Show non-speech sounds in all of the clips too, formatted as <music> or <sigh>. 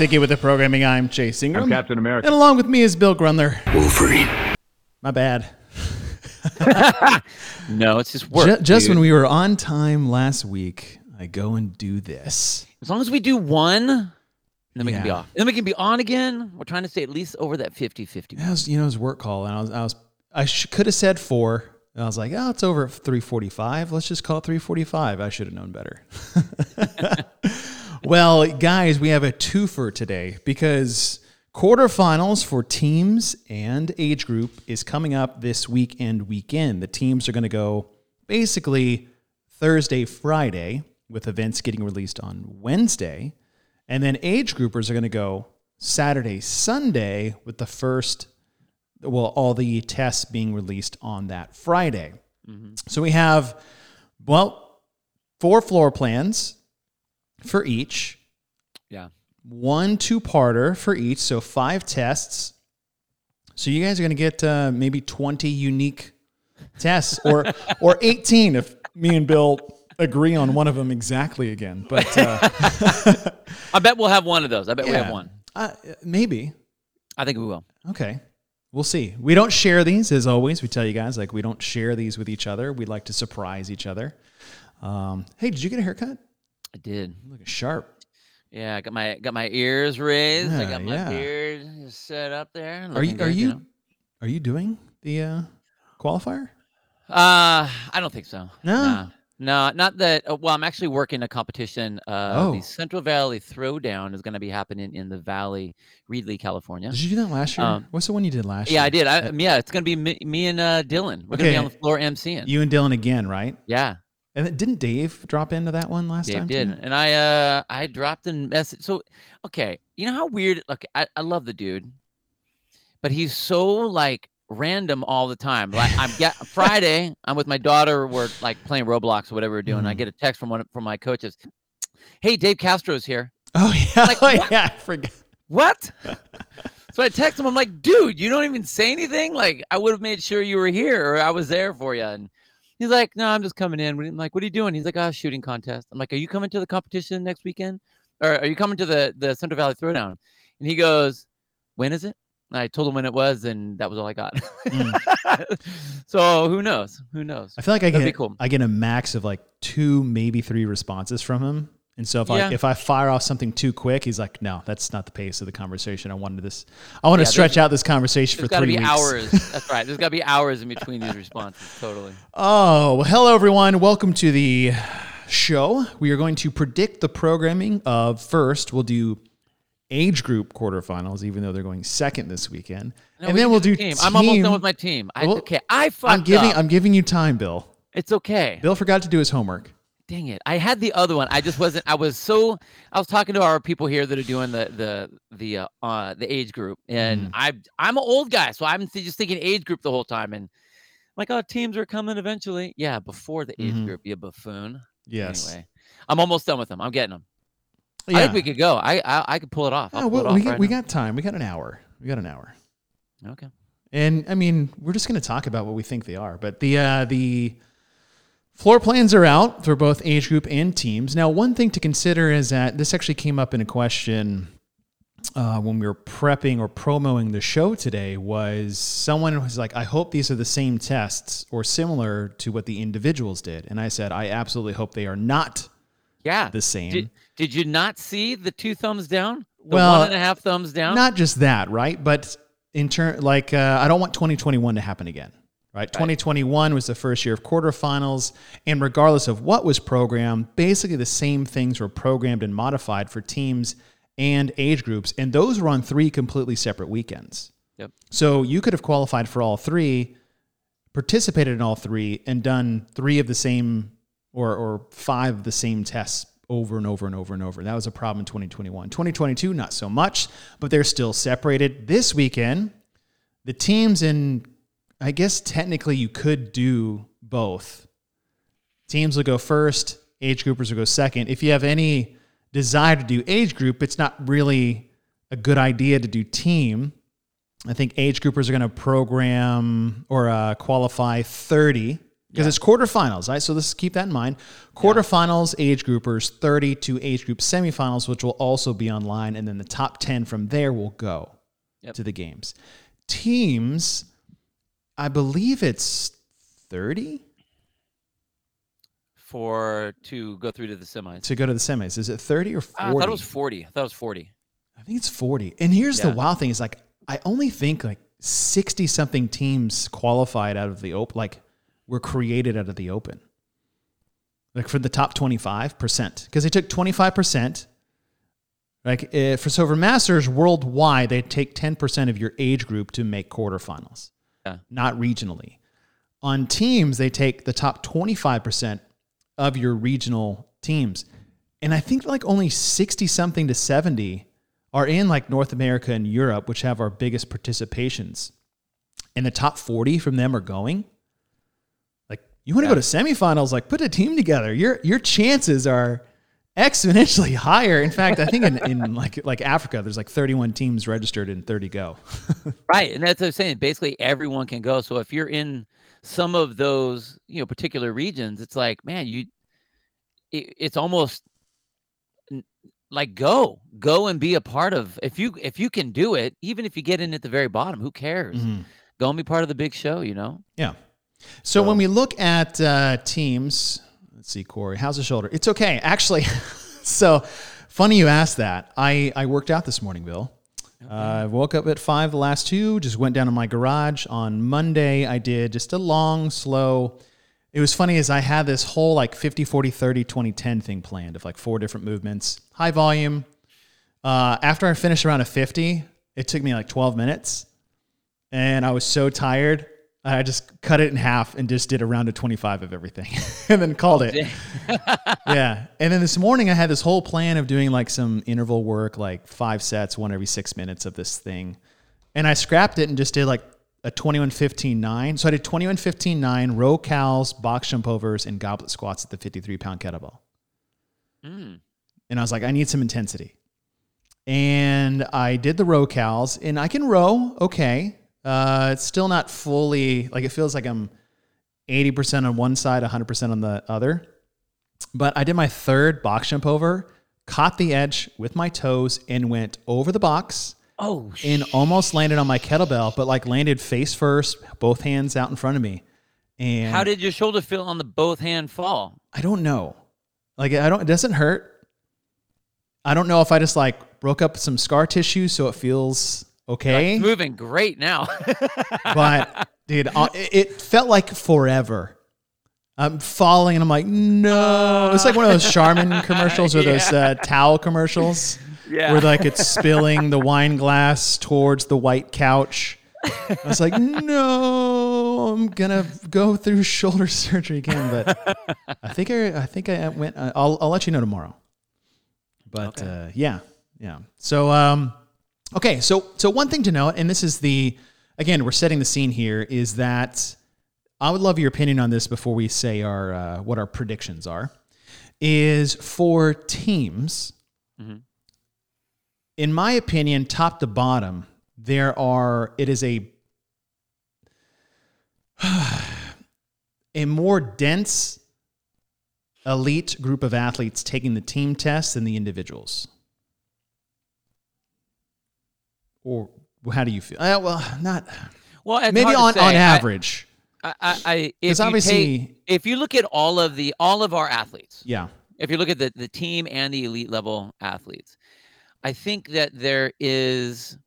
back to Get With The Programming. I'm Chase Ingram. I'm Captain America. And along with me is Bill Grundler. Wolverine. My bad. <laughs> No, it's just work. Ju- just when we were on time last week, I go and do this. as long as we do one, then we can be off. Then we can be on again. We're trying to stay at least over that 50-50. That was, you know, it was work call, and I was, I was, I sh- could have said four. And I was like, oh, it's over at 345. Let's just call it 345. I should have known better. <laughs> <laughs> well, guys, we have a twofer today because quarterfinals for teams and age group is coming up this week and weekend. The teams are going to go basically Thursday, Friday, with events getting released on Wednesday. And then age groupers are going to go Saturday, Sunday, with the first, well, all the tests being released on that Friday. Mm-hmm. So we have, well, four floor plans for each, Yeah. one two parter for each. So five tests. So you guys are going to get uh, maybe 20 unique tests or, <laughs> or 18 if me and Bill agree on one of them exactly again. But uh, <laughs> I bet we'll have one of those. I bet we have one. Uh, maybe. I think we will. Okay. We'll see. We don't share these as always. We tell you guys like we don't share these with each other. We like to surprise each other. Um, hey, did you get a haircut? I did. Look sharp. Yeah, I got my got my ears raised. I got my yeah. beard set up there. Are you looking are good, you, know? are you doing the uh, qualifier? Uh, I don't think so. No? Nah. No, not that. Uh, well, I'm actually working a competition. Uh, Oh. The Central Valley Throwdown is going to be happening in the Valley, Reedley, California. Did you do that last year? Um, What's the one you did last year? Yeah, I did. I, Uh, yeah, it's going to be me, me and uh, Dylan. We're going to be on the floor emceeing. You and Dylan again, right? yeah, And then didn't Dave drop into that one last Dave time? did. too? And I uh I dropped a message. So, okay, you know how weird. Look, I, I love the dude, but he's so like random all the time. Like I'm get <laughs> Friday, I'm with my daughter. We're like playing Roblox or whatever we're doing. I Mhm. get a text from one from my coaches. Hey, Dave Castro's here. Oh <laughs> yeah, Like, oh, what? yeah. I forgot. What? <laughs> so I text him. I'm like, dude, you don't even say anything. Like I would have made sure you were here or I was there for you. And he's like, no, I'm just coming in. I'm like, what are you doing? He's like, oh, shooting contest. I'm like, are you coming to the competition next weekend? Or are you coming to the the Central Valley Throwdown? And he goes, when is it? And I told him when it was, and that was all I got. Mm. <laughs> so who knows? Who knows? I feel like I That'd get cool. I get a max of like two, maybe three responses from him. And so if Yeah. I if I fire off something too quick, he's like, "No, that's not the pace of the conversation. I wanted this. I want Yeah, to stretch out this conversation for three be weeks." hours. <laughs> That's right. There's got to be hours in between these responses. Totally. Oh, well, hello everyone. Welcome to the show. We are going to predict the programming of first. We'll do age group quarterfinals, even though they're going second this weekend, No, and we then we'll do team. I'm almost done with my team. I, Well, okay, I fucked I'm giving up. I'm giving you time, Bill. It's okay. Bill forgot to do his homework. Dang it! I had the other one. I just wasn't. I was so. I was talking to our people here that are doing the the the uh, uh the age group, and Mhm. I I'm an old guy, so I'm just thinking age group the whole time, and like, oh, teams are coming eventually. Yeah, before the age Mhm. group, you buffoon. Yes. Anyway, I'm almost done with them. I'm getting them. Yeah. I think we could go. I I, I could pull it off. Oh, well, it we off got right we now. got time. We got an hour. We got an hour. Okay. And I mean, we're just going to talk about what we think they are. But the uh, the floor plans are out for both age group and teams. Now, one thing to consider is that this actually came up in a question uh, when we were prepping or promoing the show today. Was someone was like, "I hope these are the same tests or similar to what the individuals did," and I said, "I absolutely hope they are not Yeah. the same." Did, did you not see the two thumbs down? The Well, one and a half thumbs down. Not just that, right? But in turn, like uh, I don't want 2021 to happen again, right? 2021 was the first year of quarterfinals, and regardless of what was programmed, basically the same things were programmed and modified for teams and age groups, and those were on three completely separate weekends. Yep. So you could have qualified for all three, participated in all three, and done three of the same or or five of the same tests over and over and over and over. That was a problem in 2021. 2022, not so much, but they're still separated. This weekend, the teams in, I guess technically you could do both. Teams will go first, age groupers will go second. If you have any desire to do age group, it's not really a good idea to do team. I think age groupers are going to program or uh, qualify 30 because it's quarterfinals, right? So let's keep that in mind. Quarterfinals, age groupers, 30 to age group semifinals, which will also be online, and then the top 10 from there will go Yep. to the games. Teams, I believe it's 30 For to go through to the semis. to go to the semis. Is it 30 or 40? Ah, I thought it was 40. I thought it was 40. I think it's 40. And here's the Yeah. wild thing is like I only think like 60 something teams qualified out of the open like were created out of the open. Like for the top 25% because they took 25%. Like eh, for so for masters worldwide they take 10% of your age group to make quarterfinals. Yeah. Not regionally. On teams they take the top 25% of your regional teams. And I think like only 60 something to 70 are in like North America and Europe, which have our biggest participations. And the top 40 from them are going. Like you want to Yeah. go to semifinals, like put a team together. Your your chances are exponentially higher. In fact, I think in, in like like Africa, there's like 31 teams registered and 30 go. <laughs> Right, and that's what I'm saying. Basically, everyone can go. So if you're in some of those, you know, particular regions, it's like, man, you, it, it's almost like go, go and be a part of. If you if you can do it, even if you get in at the very bottom, who cares? Mm-hmm. Go and be part of the big show. You know. Yeah. So, when we look at uh, teams, let's see, Corey, how's the shoulder? It's okay, actually. <laughs> so funny you asked that. I I worked out this morning, Bill. Uh, I woke up at five the last two. Just went down to my garage on Monday. I did just a long, slow. It was funny as I had this whole like 50, 40, 30, 20, 10 thing planned of like four different movements, high volume. Uh, after I finished around a 50, it took me like 12 minutes and I was so tired. I just cut it in half and just did a round of 25 of everything <laughs> and then called it. <laughs> yeah. And then this morning I had this whole plan of doing like some interval work, like five sets, one every six minutes of this thing. And I scrapped it and just did like a 21 15 9. So I did 21 15 9, row cals, box jump overs, and goblet squats at the 53 pound kettlebell. Mm. And I was like, I need some intensity. And I did the row cals, and I can row okay. Uh, it's still not fully like it feels like I'm 80% on one side, 100% on the other. But I did my third box jump over, caught the edge with my toes, and went over the box Oh, and almost landed on my kettlebell, but like landed face first, both hands out in front of me. And how did your shoulder feel on the both hand fall? I don't know. Like I don't. It doesn't hurt. I don't know if I just like broke up some scar tissue, so it feels okay. It's moving great now. <laughs> but dude, uh, it felt like forever. I'm falling, and I'm like, no. It's like one of those Charmin <laughs> commercials or those uh, towel commercials, Yeah. where like it's spilling the wine glass towards the white couch. I was like, no, I'm gonna go through shoulder <laughs> surgery again. But I think I, I think I went. uh, I'll, I'll let you know tomorrow. But uh, yeah, yeah. So um, okay. So so one thing to note, and this is the again, we're setting the scene here, is that I would love your opinion on this before we say our uh, what our predictions are. Is for teams. Mhm. In my opinion, top to bottom, there are. It is a <sighs> a more dense elite group of athletes taking the team test than the individuals. Or how do you feel? Uh, well, not well, it's maybe on, on average. I, I, I if Because you obviously, take, if you look at all of the all of our athletes, yeah, if you look at the, the team and the elite level athletes, I think that there is,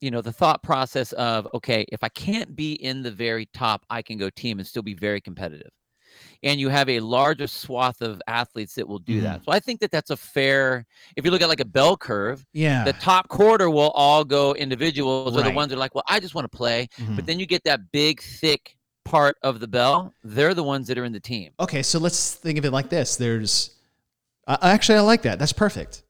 you know, the thought process of, okay, if I can't be in the very top, I can go team and still be very competitive. And you have a larger swath of athletes that will do that. So I think that that's a fair, if you look at like a bell curve, yeah. the top quarter will all go individuals or the ones that are like, well, I just want to play. Mhm. But then you get that big, thick part of the bell. They're the ones that are in the team. okay, so let's think of it like this. There's uh, actually I like that. That's perfect.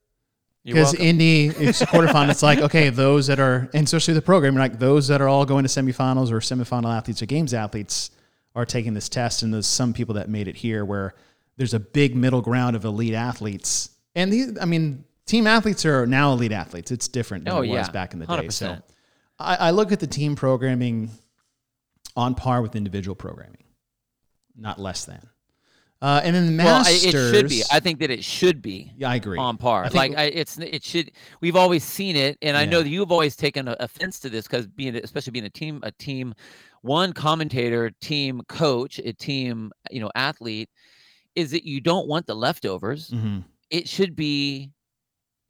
Because. Indy, it's quarterfinal. it's like okay, those that are, and especially the program, like those that are all going to semifinals or semifinal athletes or games athletes are taking this test, and there's some people that made it here where there's a big middle ground of elite athletes, and these, I mean, team athletes are now elite athletes. It's different than Oh, it was yeah. back in the day. So I, I look at the team programming on par with individual programming. not less than. Uh, and then the Well, I- Masters. it should be. I think that it should be yeah, I agree. on par. I like I, it's it should. We've always seen it, and I know that you've always taken offense to this because being, especially being a team, a team, one commentator, team coach, a team, you know, athlete, is that you don't want the leftovers. Mhm. It should be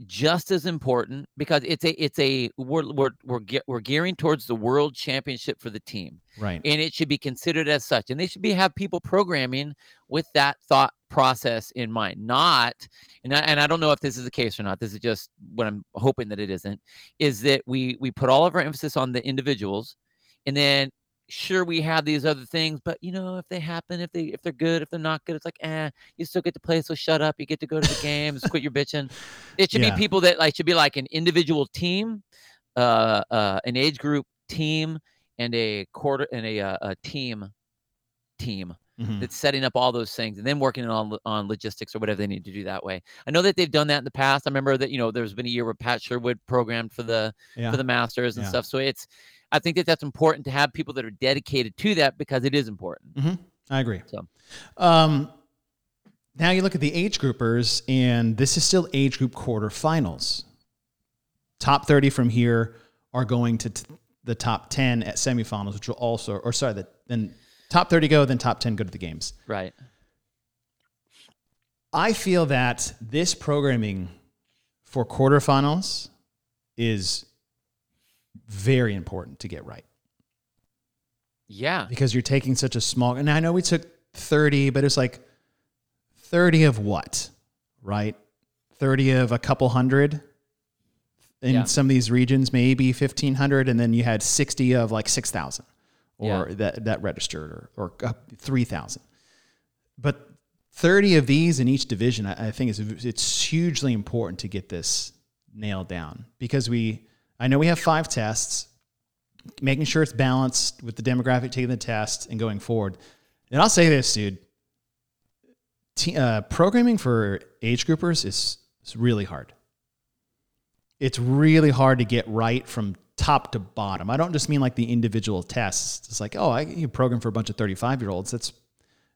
just as important because it's a it's a we're we're we're, ge- we're gearing towards the world championship for the team Right. and it should be considered as such and they should be have people programming with that thought process in mind not and I, and I don't know if this is the case or not this is just what i'm hoping that it isn't is that we we put all of our emphasis on the individuals and then sure we have these other things but you know if they happen if they if they're good if they're not good it's like eh you still get to play so shut up you get to go to the games quit your bitching it should Yeah. be people that like should be like an individual team uh uh an age group team and a quarter and a uh, a team team Mhm. that's setting up all those things and then working on on logistics or whatever they need to do that way. I know that they've done that in the past. I remember that you know there's been a year where Pat Sherwood programmed for the Yeah. for the Masters and Yeah. stuff. So it's I think that that's important to have people that are dedicated to that because it is important. I agree. So. Um, now you look at the age groupers, and this is still age group quarterfinals. Top 30 from here are going to t- the top 10 at semifinals, which will also, or sorry, the, then top 30 go, then top 10 go to the games. Right. I feel that this programming for quarterfinals is very important to get right Yeah. because you're taking such a small. And I know we took 30, but it's like 30 of what, right? 30 of a couple hundred in Yeah. some of these regions, maybe 1500, and then you had 60 of like 6,000 or Yeah. that, that registered or, or uh, 3,000. But 30 of these in each division, I, I think is it's hugely important to get this nailed down because we, I know we have five tests, making sure it's balanced with the demographic taking the test and going forward. And I'll say this, dude, T, uh, programming for age groupers is, is really hard. It's really hard to get right from top to bottom. I don't just mean like the individual tests. It's like, oh, I you program for a bunch of 35 year olds. That's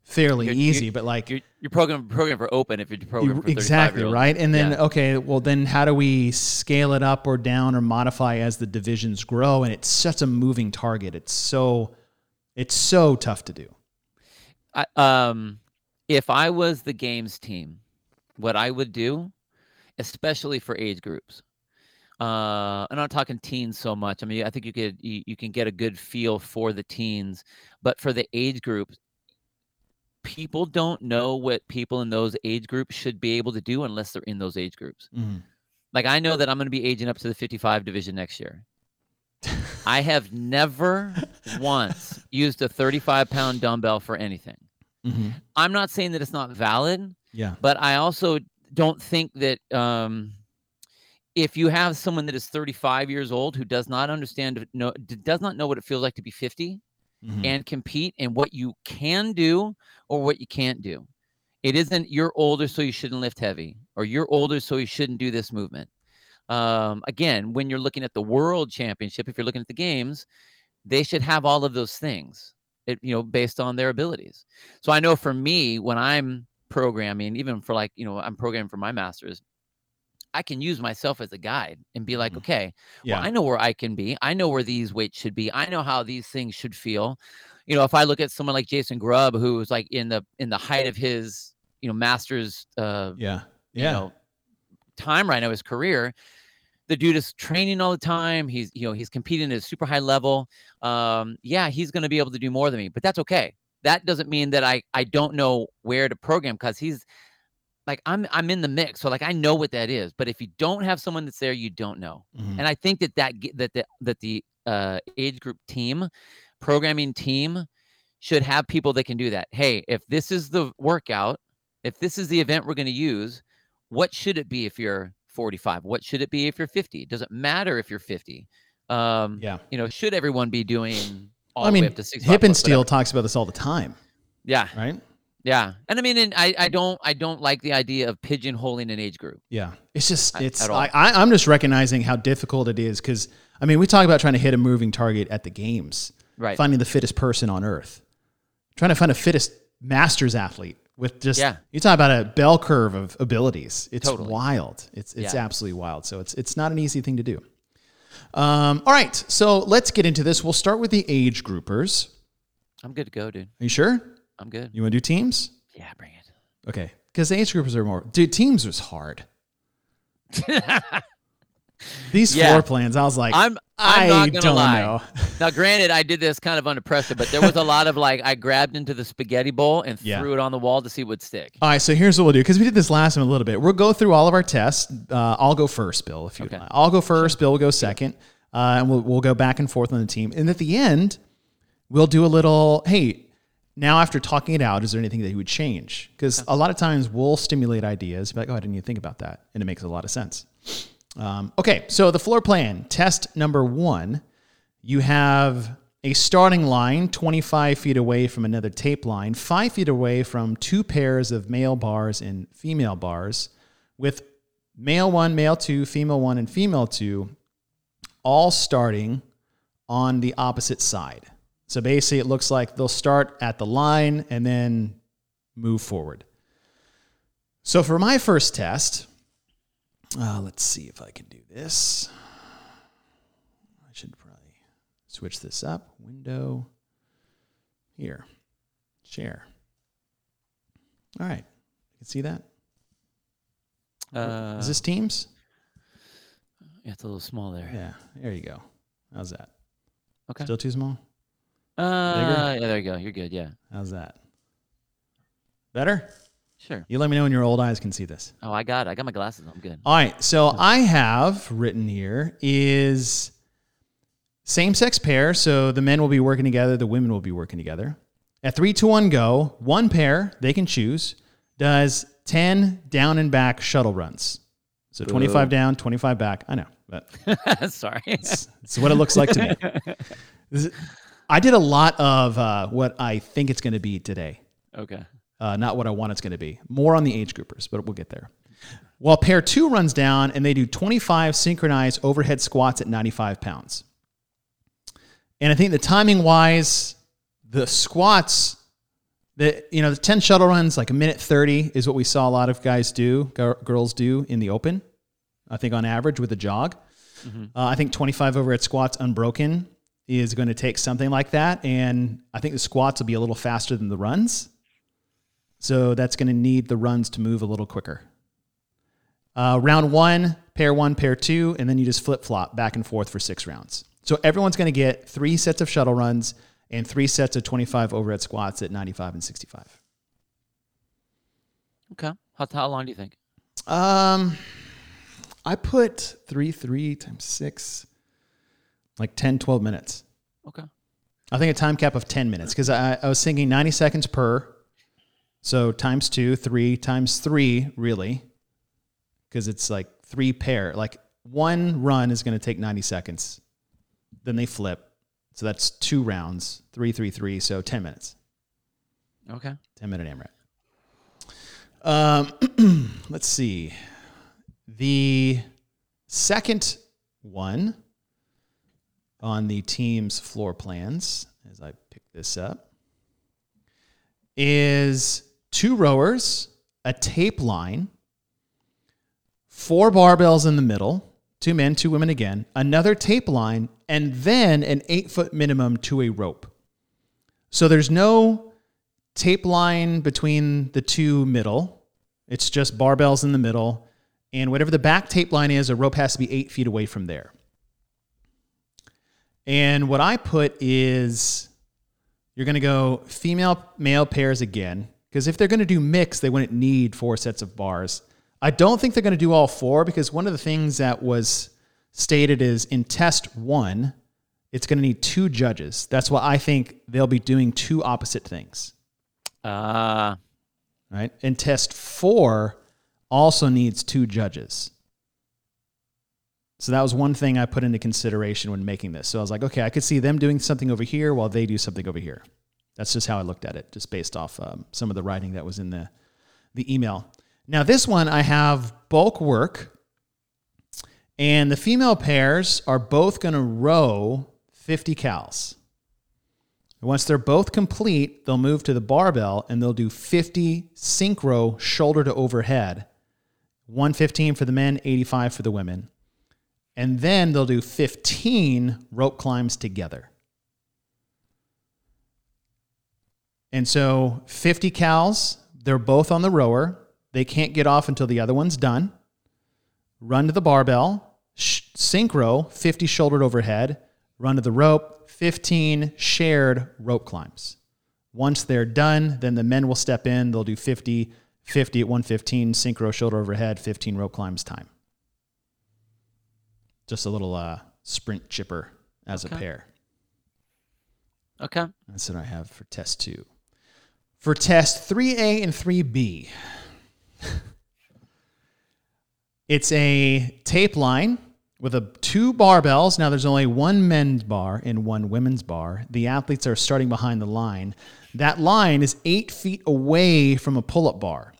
fairly You're- you're- easy, but like You're, you're program program for open if you're for exactly right? And then Yeah. okay well then how do we scale it up or down or modify as the divisions grow? And it's such a moving target. It's so it's so tough to do. I, um, if I was the games team, what I would do, especially for age groups, uh, I'm not talking teens so much. I mean, I think you could you, you can get a good feel for the teens, but for the age groups, people don't know what people in those age groups should be able to do unless they're in those age groups. Like I know that I'm going to be aging up to the 55 division next year. I <laughs> have never once used a 35 pound dumbbell for anything. Mhm. I'm not saying that it's not valid, yeah but I also don't think that um, if you have someone that is 35 years old who does not understand, no, does not know what it feels like to be 50 Mhm. and compete in what you can do or what you can't do. It isn't you're older, so you shouldn't lift heavy, or you're older, so you shouldn't do this movement. Um, again, when you're looking at the world championship, if you're looking at the games, they should have all of those things, it, you know, based on their abilities. So I know for me, when I'm programming, even for like, you know, I'm programming for my masters, I can use myself as a guide and be like, Mhm. okay, yeah well, I know where I can be. I know where these weights should be. I know how these things should feel. You know, if I look at someone like Jason Grubb, who's like in the in the height of his, you know, masters uh yeah you yeah know time right now his career the dude is training all the time he's you know he's competing at a super high level um yeah he's going to be able to do more than me but that's okay that doesn't mean that i i don't know where to program because he's like i'm i'm in the mix so like i know what that is but if you don't have someone that's there you don't know. Mhm. and i think that that that the that the uh age group team programming team should have people that can do that. Hey if this is the workout if this is the event we're going to use what should it be if you're 45 what should it be if you're 50 does it matter if you're 50 um yeah. you know should everyone be doing all i the mean way up to 65 hip and steel talks about this all the time yeah. right yeah and i mean and I, I don't i don't like the idea of pigeonholing an age group Yeah, it's just it's. I, I, I'm just recognizing how difficult it is because I mean we talk about trying to hit a moving target at the games, right finding the fittest person on earth, trying to find a fittest masters athlete with just Yeah. you talk about a bell curve of abilities. It's Totally. wild. It's it's Yeah. absolutely wild. So it's it's not an easy thing to do. Um, all right, so let's get into this. We'll start with the age groupers. I'm good to go, dude. Are you sure? I'm good. You want to do teams? Yeah, bring it. Okay, because the age groupers are more. Dude, teams was hard. <laughs> These Yeah. floor plans, I was like, I'm I I'm not gonna don't lie. know. <laughs> Now, granted, I did this kind of under pressure, but there was a <laughs> lot of like I grabbed into the spaghetti bowl and Yeah. threw it on the wall to see what would stick. All right, so here's what we'll do because we did this last time a little bit. We'll go through all of our tests. Uh, I'll go first, Bill, if you Okay. like. I'll go first. Bill will go second, uh, and we'll we'll go back and forth on the team. And at the end, we'll do a little. Hey, now after talking it out, is there anything that you would change? Because a lot of times we'll stimulate ideas, be like, oh, I didn't even think about that, and it makes a lot of sense. Um, okay, so the floor plan test number one, you have a starting line 25 feet away from another tape line, five feet away from two pairs of male bars and female bars, with male one, male two, female one, and female two, all starting on the opposite side. So basically, it looks like they'll start at the line and then move forward. So for my first test, uh, let's see if I can do this. I should probably switch this up. Window here, share. All right, you can see that. Uh, Is this Teams? yeah, it's a little small there. Yeah, there you go. How's that? Okay. Still too small? Uh, yeah, there you go. You're good. Yeah, How's that? Better? sure. You let me know when your old eyes can see this. Oh, I got it. I got my glasses. I'm good. All right. So I have written here is same sex pair. So the men will be working together, the women will be working together. At three, two, one, go. One pair, they can choose, does 10 down and back shuttle runs. So 25 down, 25 back. I know, but <laughs> Sorry. it's, it's what it looks like to me. <laughs> I did a lot of uh, what I think it's going to be today okay. uh, not what I want it's going to be. More on the age groupers, but we'll get there. Well, pair two runs down and they do 25 synchronized overhead squats at 95 pounds. And I think the timing wise, the squats, the you know the 10 shuttle runs like a minute 30 is what we saw a lot of guys do, gir- girls do in the open. I think on average with a jog. Uh, I think 25 overhead squats unbroken is going to take something like that, and I think the squats will be a little faster than the runs. So that's going to need the runs to move a little quicker. Uh, round one, pair one, pair two, and then you just flip flop back and forth for six rounds. So everyone's going to get three sets of shuttle runs and three sets of 25 overhead squats at 95 and 65. Okay. How, how long do you think? Um, I put three, three times six, like 10, 12 minutes. Okay. I think a time cap of 10 minutes because I, I was thinking 90 seconds per. So times two, three, times three, really, because it's like three pair. Like one run is going to take 90 seconds. Then they flip. So that's two rounds, three, three, three. So 10 minutes, Okay. 10 minute AMRAP. Um, <clears throat> let's see. The second one on the team's floor plans, as I pick this up, is two rowers, a tape line, four barbells in the middle, two men, two women again, another tape line, and then an eight foot minimum to a rope. So there's no tape line between the two middle. It's just barbells in the middle. And whatever the back tape line is, a rope has to be eight feet away from there. And what I put is you're going to go female male pairs again. Because if they're going to do mix, they wouldn't need four sets of bars. I don't think they're going to do all four because one of the things that was stated is in test one, it's going to need two judges. That's why I think they'll be doing two opposite things Uh, right? And test four also needs two judges. So that was one thing I put into consideration when making this. So I was like, okay, I could see them doing something over here while they do something over here. That's just how I looked at it, just based off um, some of the writing that was in the the email. Now this one I have bulk work, and the female pairs are both going to row 50 cals. Once they're both complete, they'll move to the barbell and they'll do 50 synchro shoulder to overhead. 115 for the men, 85 for the women. And then they'll do 15 rope climbs together. And so 50 cals, they're both on the rower. They can't get off until the other one's done. Run to the barbell, sh- synchro, 50 shouldered overhead, run to the rope, 15 shared rope climbs. Once they're done, then the men will step in. They'll do 50, 50 at 115, synchro shoulder overhead, 15 rope climbs time. Just a little uh, sprint chipper as a pair. Okay. That's what I have for test two. For test 3A and 3B, <laughs> it's a tape line with a two barbells. Now there's only one men's bar and one women's bar. The athletes are starting behind the line. That line is eight feet away from a pull-up bar.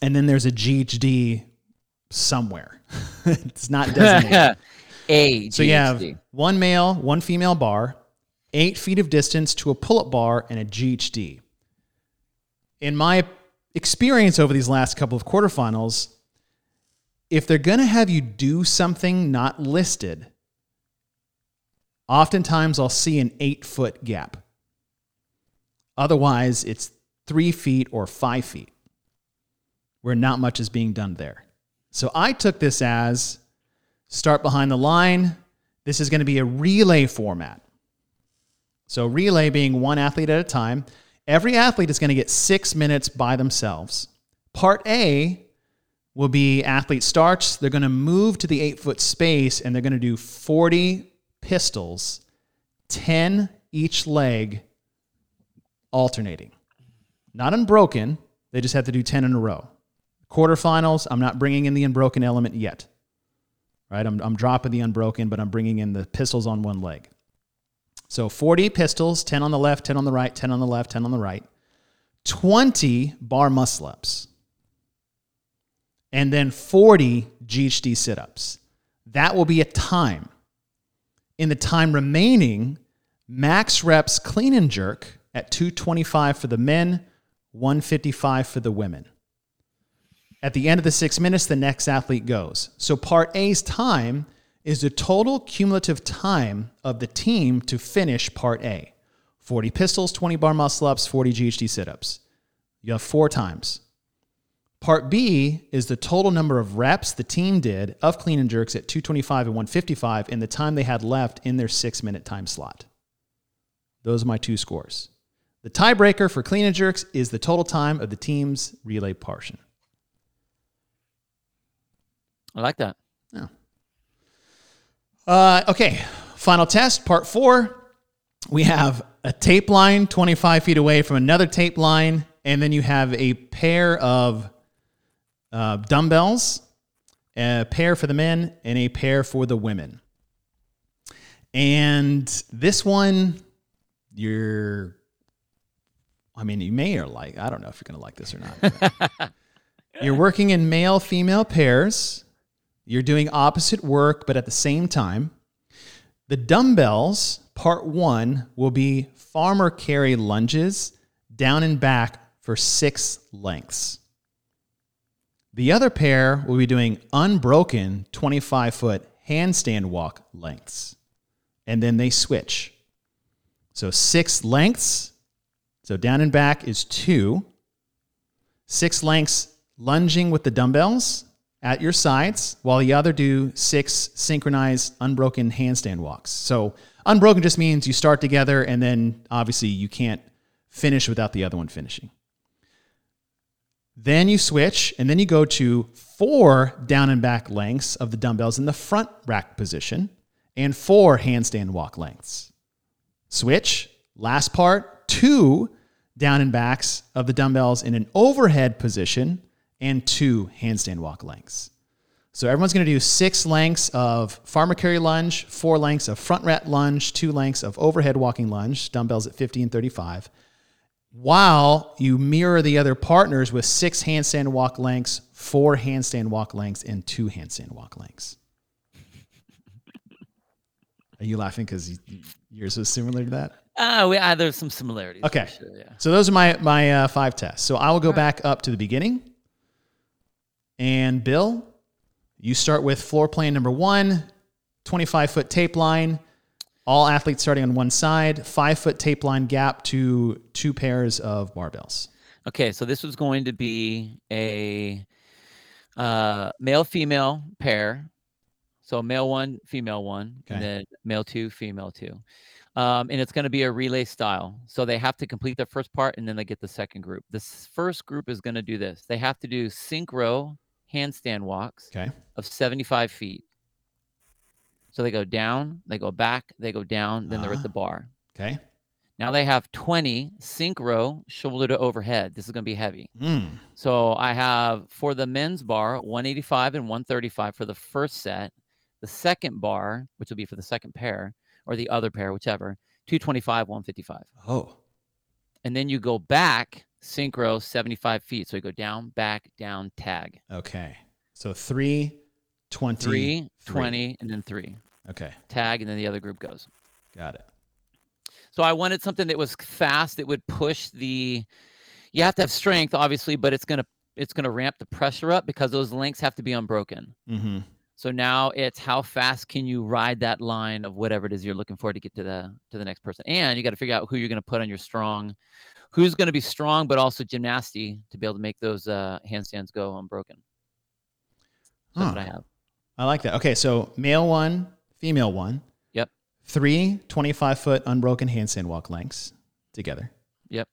And then there's a GHD somewhere. <laughs> it's not <laughs> designated. A. So you have one male, one female bar, eight feet of distance to a pull up bar, and a GHD. In my experience over these last couple of quarterfinals, if they're going to have you do something not listed, oftentimes I'll see an eight foot gap. Otherwise, it's three feet or five feet where not much is being done there. So I took this as start behind the line. This is going to be a relay format. So, relay being one athlete at a time. Every athlete is going to get six minutes by themselves. Part A will be athlete starts. They're going to move to the eight foot space and they're going to do 40 pistols, 10 each leg, alternating. Not unbroken, they just have to do 10 in a row. Quarterfinals, I'm not bringing in the unbroken element yet right? I'm, I'm dropping the unbroken, but I'm bringing in the pistols on one leg. So 40 pistols, 10 on the left, 10 on the right, 10 on the left, 10 on the right, 20 bar muscle ups, and then 40 GHD sit ups. That will be a time. In the time remaining, max reps clean and jerk at 225 for the men, 155 for the women. At the end of the six minutes, the next athlete goes. So, part A's time is the total cumulative time of the team to finish part A 40 pistols, 20 bar muscle ups, 40 GHD sit ups. You have four times. Part B is the total number of reps the team did of clean and jerks at 225 and 155 in the time they had left in their six minute time slot. Those are my two scores. The tiebreaker for clean and jerks is the total time of the team's relay portion. I like that. Uh, okay, final test, part four. We have a tape line 25 feet away from another tape line, and then you have a pair of uh, dumbbells, a pair for the men, and a pair for the women. And this one, you're, I mean, you may or like, I don't know if you're going to like this or not. <laughs> you're working in male female pairs. You're doing opposite work, but at the same time. The dumbbells, part one, will be farmer carry lunges down and back for six lengths. The other pair will be doing unbroken 25 foot handstand walk lengths. And then they switch. So six lengths. So down and back is two. Six lengths lunging with the dumbbells at your sides, while the other do six synchronized unbroken handstand walks. So unbroken just means you start together and then obviously you can't finish without the other one finishing. Then you switch and then you go to four down and back lengths of the dumbbells in the front rack position and four handstand walk lengths. Switch, last part, two down and backs of the dumbbells in an overhead position and two handstand walk lengths. So everyone's going to do six lengths of farmer carry lunge, four lengths of front rack lunge, two lengths of overhead walking lunge, dumbbells at 50 and 35, while you mirror the other partners with six handstand walk lengths, four handstand walk lengths, and two handstand walk lengths. <laughs> Are you laughing because yours was similar to that? Ah, we, ah, there's some similarities. Okay. sure, yeah. So those are my my uh, five tests. So I will go back up to the beginning. And Bill, you start with floor plan number one, 25 foot tape line. All athletes starting on one side, five foot tape line gap to two pairs of barbells. Okay, so this was going to be a uh, male female pair. So male one, female one, Okay. and then male two, female two. Um, and it's going to be a relay style. So they have to complete the first part and then they get the second group. This first group is going to do this. They have to do synchro handstand walks Okay. of 75 feet. So they go down, they go back, they go down, then they're Ah. at the bar. Okay. Now they have 20 synchro shoulder to overhead. This is going to be heavy. Mm. So I have for the men's bar 185 and 135 for the first set. The second bar, which will be for the second pair or the other pair, whichever, 225, 155. Oh. And then you go back synchro 75 feet. So you go down, back, down, tag. Okay. So three, 20, Three, three. 20, and then three. Okay. Tag, and then the other group goes. Got it. So I wanted something that was fast that would push the you have to have strength, obviously, but it's gonna it's gonna ramp the pressure up because those links have to be unbroken. Mm-hmm. So now it's how fast can you ride that line of whatever it is you're looking for to get to the to the next person. And you got to figure out who you're gonna put on your strong, who's gonna be strong but also gymnasty to be able to make those uh, handstands go unbroken. That's what I have. I like that. Okay. So male one, female one. Yep. Three 25 foot unbroken handstand walk lengths together. Yep.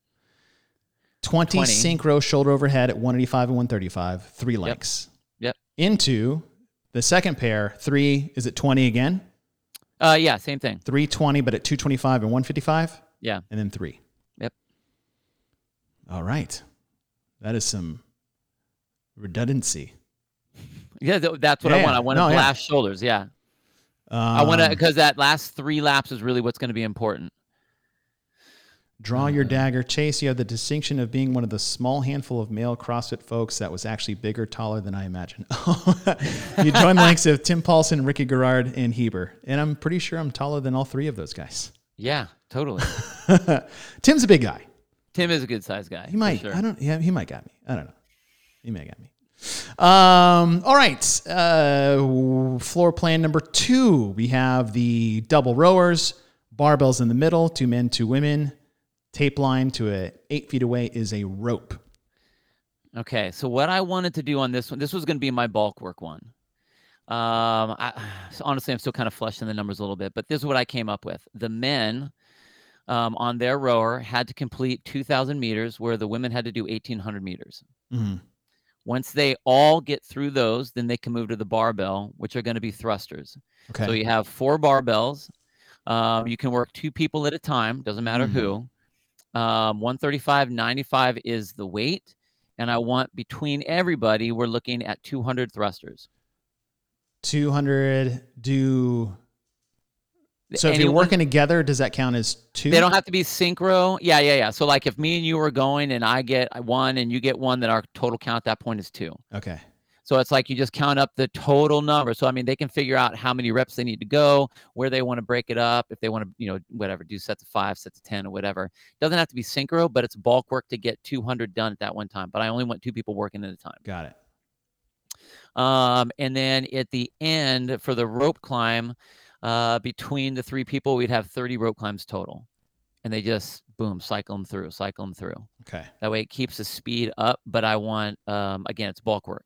20, 20. synchro shoulder overhead at 185 and 135, three lengths. Yep. Into the second pair, three, is it 20 again? Uh, yeah, same thing. 320, but at 225 and 155? Yeah. And then three. All right. That is some redundancy. Yeah, that's what I want. I want no, to yeah. blast shoulders. Yeah. I want to Um, because that last three laps is really what's going to be important. Draw your Uh, dagger. Chase, you have the distinction of being one of the small handful of male CrossFit folks that was actually bigger, taller than I imagined. <laughs> you join the ranks of Tim Paulson, Ricky Garard, and Heber. And I'm pretty sure I'm taller than all three of those guys. Yeah, totally. <laughs> Tim's a big guy. Tim is a good sized guy. He might. Sure. I don't. Yeah, he might got me. I don't know. He may got me. Um. All right. Uh, floor plan number two. We have the double rowers, barbells in the middle, two men, two women. Tape line to a eight feet away is a rope. Okay, so what I wanted to do on this one, this was going to be my bulk work one. Um, I, <sighs> honestly, I'm still kind of flushing the numbers a little bit, but this is what I came up with. The men um, on their rower had to complete 2,000 meters, where the women had to do 1,800 meters. Mhm. Once they all get through those, then they can move to the barbell, which are going to be thrusters. Okay. So you have four barbells. Um, you can work two people at a time, doesn't matter Mhm. who. Um, 135, 95 is the weight. And I want between everybody, we're looking at 200 thrusters. Two hundred. Do so. If you're working together, does that count as two? they don't have to be synchro. Yeah, yeah, yeah. So like if me and you are going and I get one and you get one, then our total count at that point is two. Okay. So it's like you just count up the total number. So I mean, they can figure out how many reps they need to go, where they want to break it up, if they want to, you know, whatever, do sets of five, sets of ten, or whatever. Doesn't have to be synchro, but it's bulk work to get 200 done at that one time. But I only want two people working at a time. Got it. Um, and then at the end for the rope climb, uh, between the three people, we'd have 30 rope climbs total, and they just boom, cycle them through, cycle them through. Okay. That way it keeps the speed up, but I want um again it's bulk work.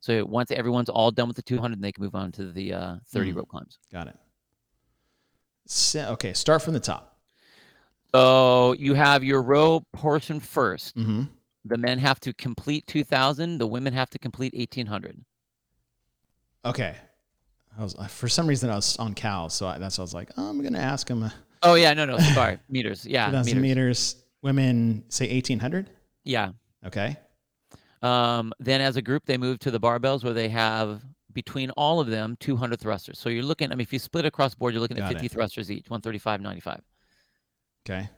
So once everyone's all done with the 200, they can move on to the uh, 30 Mhm. rope climbs. Got it. So, okay. Start from the top. So you have your row portion first. Mm-hmm. The men have to complete 2,000. The women have to complete 1,800. Okay. I was for some reason I was on cals, so I, that's why I was like, oh, I'm gonna ask him. Uh, Oh yeah, no, no, sorry, <laughs> meters. Yeah, 2,000 meters. meters. Women say 1,800. Yeah. Okay. Um, then as a group, they move to the barbells where they have between all of them 200 thrusters. So you're looking. I mean, if you split across board, you're looking at 50 it. thrusters each, 135, 95. Okay.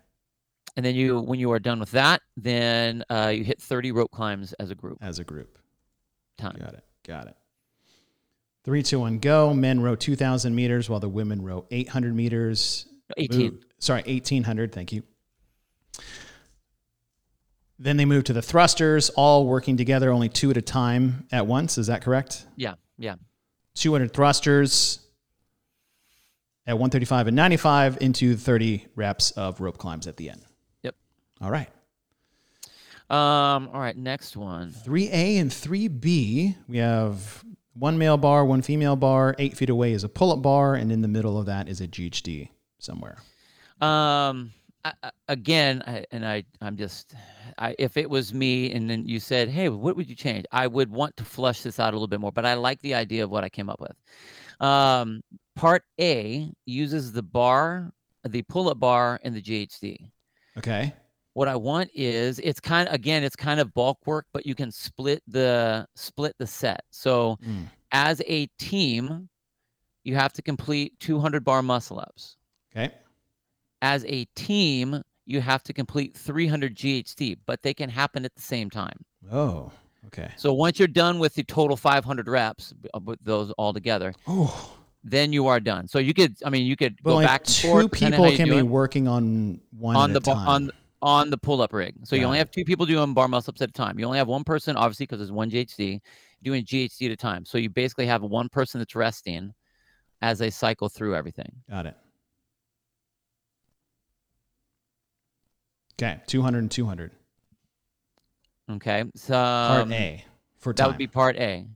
And then you, when you are done with that, then uh, you hit 30 rope climbs as a group As a group. time. Got it. Got it. Three, two, one, go. Men row 2,000 meters while the women row 800 meters. 18. Move- sorry, 1800. Thank you. Then they move to the thrusters, all working together, only two at a time at once. Is that correct? Yeah, yeah. 200 thrusters at 135 and 95 into 30 reps of rope climbs at the end. Yep. All right. Um. All right. Next one. 3A and 3B, we have one male bar, one female bar. Eight feet away is a pull up bar, and in the middle of that is a GHD somewhere. Um. I, again, I, and I, I'm just, I, if it was me, and then you said, "Hey, what would you change?" I would want to flush this out a little bit more, but I like the idea of what I came up with. Um, part A uses the bar, the pull-up bar, and the GHD. Okay. What I want is it's kind of again, it's kind of bulk work, but you can split the split the set. So Mm. as a team, you have to complete 200 bar muscle ups. Okay. As a team, you have to complete 300 GHD, but they can happen at the same time. Oh, okay. So once you're done with the total 500 reps, uh, with those all together, Oh, then you are done. So you could, I mean, you could but go only back and two forth people can be working on one on at the a time. on on the pull-up rig. So you only it. have two people doing bar muscle ups at a time. You only have one person, obviously, because there's one GHD doing GHD at a time. So you basically have one person that's resting as they cycle through everything. Got it. Okay, 200 and 200. Okay. So Part um, A for That would be part A.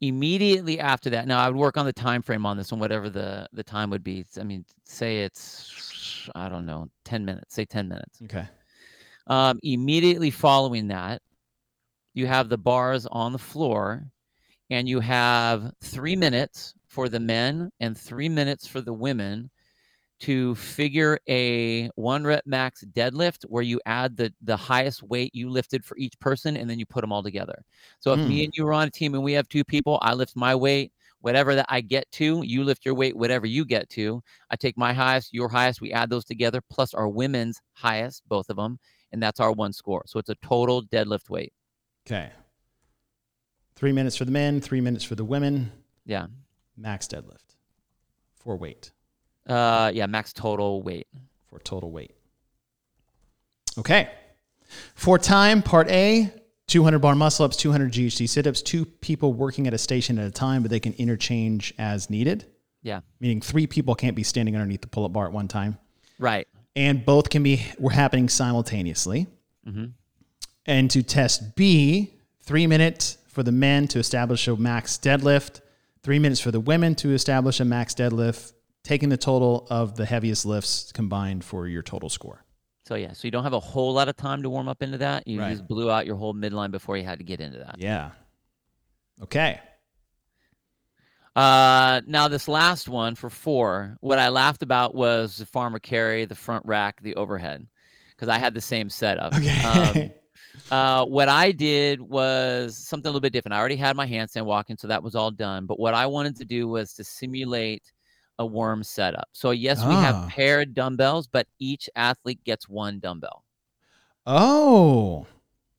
Immediately after that, now I would work on the time frame on this one, whatever the the time would be. I mean, say it's I don't know, ten minutes. Say ten minutes. okay. Um, immediately following that, you have the bars on the floor, and you have three minutes for the men and three minutes for the women to figure a one rep max deadlift where you add the the highest weight you lifted for each person and then you put them all together. So if me Hmm. and you are on a team and we have two people, I lift my weight, whatever that I get to, you lift your weight, whatever you get to. I take my highest, your highest, we add those together plus our women's highest, both of them, and that's our one score. So it's a total deadlift weight. Okay. Three minutes for the men, three minutes for the women. Yeah. Max deadlift for weight, Uh yeah, max total weight. for total weight. Okay. For time, part A, 200 bar muscle ups, 200 GHD sit ups, two people working at a station at a time, but they can interchange as needed. Yeah. Meaning three people can't be standing underneath the pull up bar at one time. Right. And both can be were happening simultaneously. Mhm. And to test B, three minutes for the men to establish a max deadlift, three minutes for the women to establish a max deadlift, taking the total of the heaviest lifts combined for your total score. So yeah, so you don't have a whole lot of time to warm up into that. You Right. just blew out your whole midline before you had to get into that. Yeah. Okay. Uh, now this last one for four, what I laughed about was the farmer carry, the front rack, the overhead, because I had the same setup. Okay. Um, <laughs> uh, what I did was something a little bit different. I already had my handstand walking, so that was all done. But what I wanted to do was to simulate a worm setup. So yes, we Ah. have paired dumbbells, but each athlete gets one dumbbell. oh.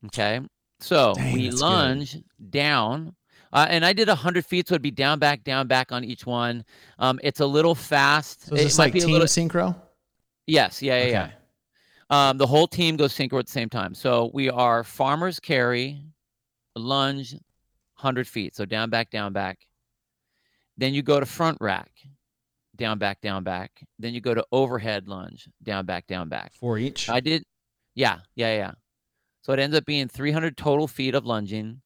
Okay. So Dang, we that's good. lunge down. Uh, and I did 100 feet, so it'd be down, back, down, back on each one. Um, it's a little fast. So is this might like team little- synchro? Yes, yeah, yeah, yeah. Um, the whole team goes synchro at the same time. So we are farmers carry, lunge, 100 feet. So down, back, down, back. Then you go to front rack, down, back, down, back. Then you go to overhead lunge, down, back, down, back. Four each. I did, yeah, yeah, yeah. So it ends up being 300 total feet of lunging,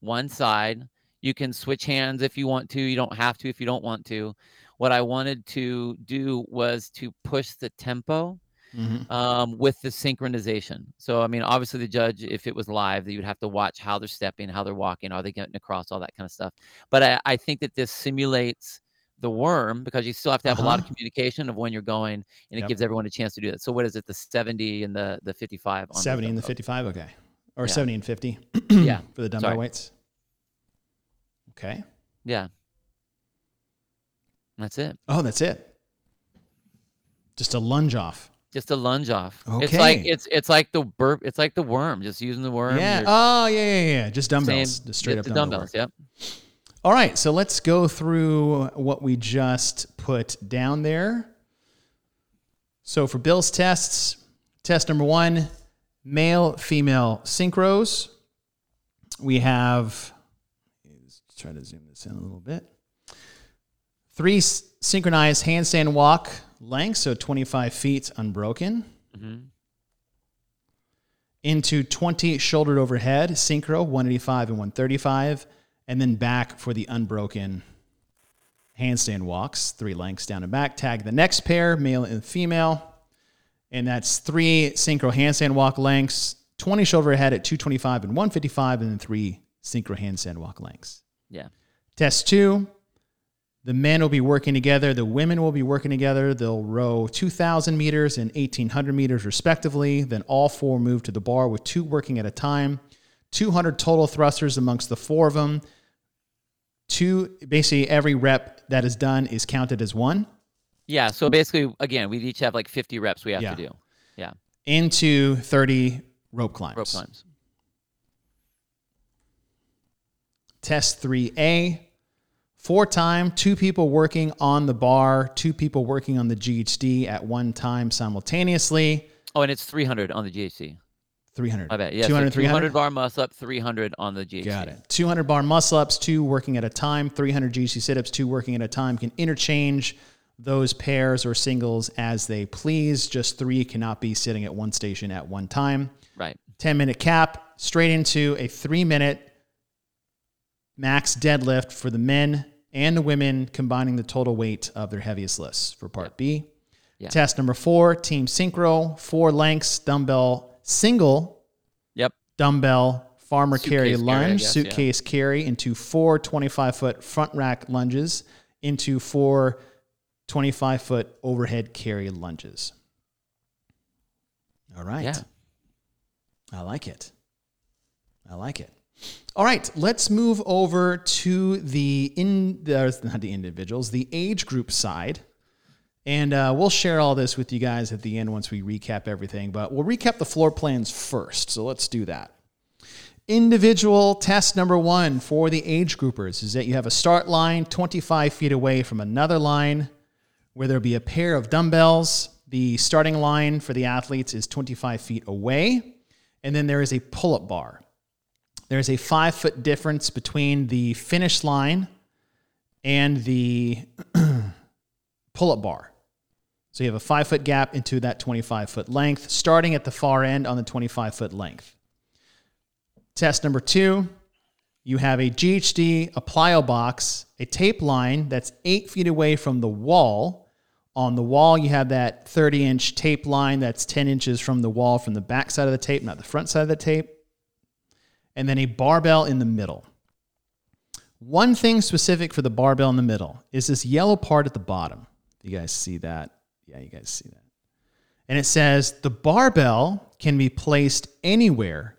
one side. You can switch hands if you want to. You don't have to if you don't want to. What I wanted to do was to push the tempo Mhm. um, with the synchronization. So, I mean, obviously, the judge, if it was live, you would have to watch how they're stepping, how they're walking, are they getting across, all that kind of stuff. But I, I think that this simulates the worm because you still have to have a lot of Uh-huh. communication of when you're going, and it Yep. gives everyone a chance to do that. So, what is it? The 70 and the the 55 on those 70 and the 55. Okay. Or Yeah. 70 and 50 <clears throat> Yeah. for the dumbbell Sorry. weights. Okay. Yeah. That's it. Oh, that's it. Just a lunge off. Just a lunge off. Okay. It's like it's it's like the burp. It's like the worm. Just using the worm. yeah. Oh, yeah, yeah, yeah. Just dumbbells. same- Just straight up the dumbbell dumbbells. work. Yep. All right. So let's go through what we just put down there. So for Bill's tests, test number one, male, female synchros. We have, let's try to zoom this in a little bit. Three synchronized handstand walk lengths, so 25 feet unbroken. Mm-hmm. Into 20 shouldered overhead, synchro, 185 and 135. And then back for the unbroken handstand walks, three lengths down and back. Tag the next pair, male and female. And that's three synchro handstand walk lengths, 20 shoulder head at 225 and 155, and then three synchro handstand walk lengths. Yeah. Test two, the men will be working together, the women will be working together. They'll row 2,000 meters and 1,800 meters respectively. Then all four move to the bar with two working at a time. 200 total thrusters amongst the four of them. Two, basically, every rep that is done is counted as one. Yeah. So basically, again, we each have like 50 reps we have Yeah. to do. Yeah. into 30 rope climbs. Rope climbs. Test 3A. For time, two people working on the bar, two people working on the GHD at one time simultaneously. Oh, and it's 300 on the GHD. 300. I bet. Yeah. 200, so 200 300? bar muscle up, 300 on the GHD. Got it. 200 bar muscle ups, two working at a time, 300 GC sit ups, two working at a time. Can interchange those pairs or singles as they please. Just three cannot be sitting at one station at one time. Right. 10 minute cap, straight into a three minute max deadlift for the men and the women, combining the total weight of their heaviest lifts for part B. Yeah. Test number four, team synchro, four lengths, dumbbell single Yep. dumbbell farmer carry Suitcase carry, lunge, guess, yeah. suitcase carry into four 25 foot front rack lunges, into four 25 foot overhead carry lunges. All right. Yeah. I like it. I like it. All right, let's move over to the in the not the individuals, the age group side. And uh, we'll share all this with you guys at the end once we recap everything. But we'll recap the floor plans first. So let's do that. Individual test number one for the age groupers is that you have a start line 25 feet away from another line where there'll be a pair of dumbbells. The starting line for the athletes is 25 feet away. And then there is a pull up bar. There's a five foot difference between the finish line and the <clears throat> pull up bar. So you have a five foot gap into that 25 foot length, starting at the far end on the 25 foot length. Test number two, you have a GHD, a plyo box, a tape line that's eight feet away from the wall. On the wall, you have that 30 inch tape line that's 10 inches from the wall from the back side of the tape, not the front side of the tape. And then a barbell in the middle. One thing specific for the barbell in the middle is this yellow part at the bottom. You guys see that? Yeah, you guys see that. And it says the barbell can be placed anywhere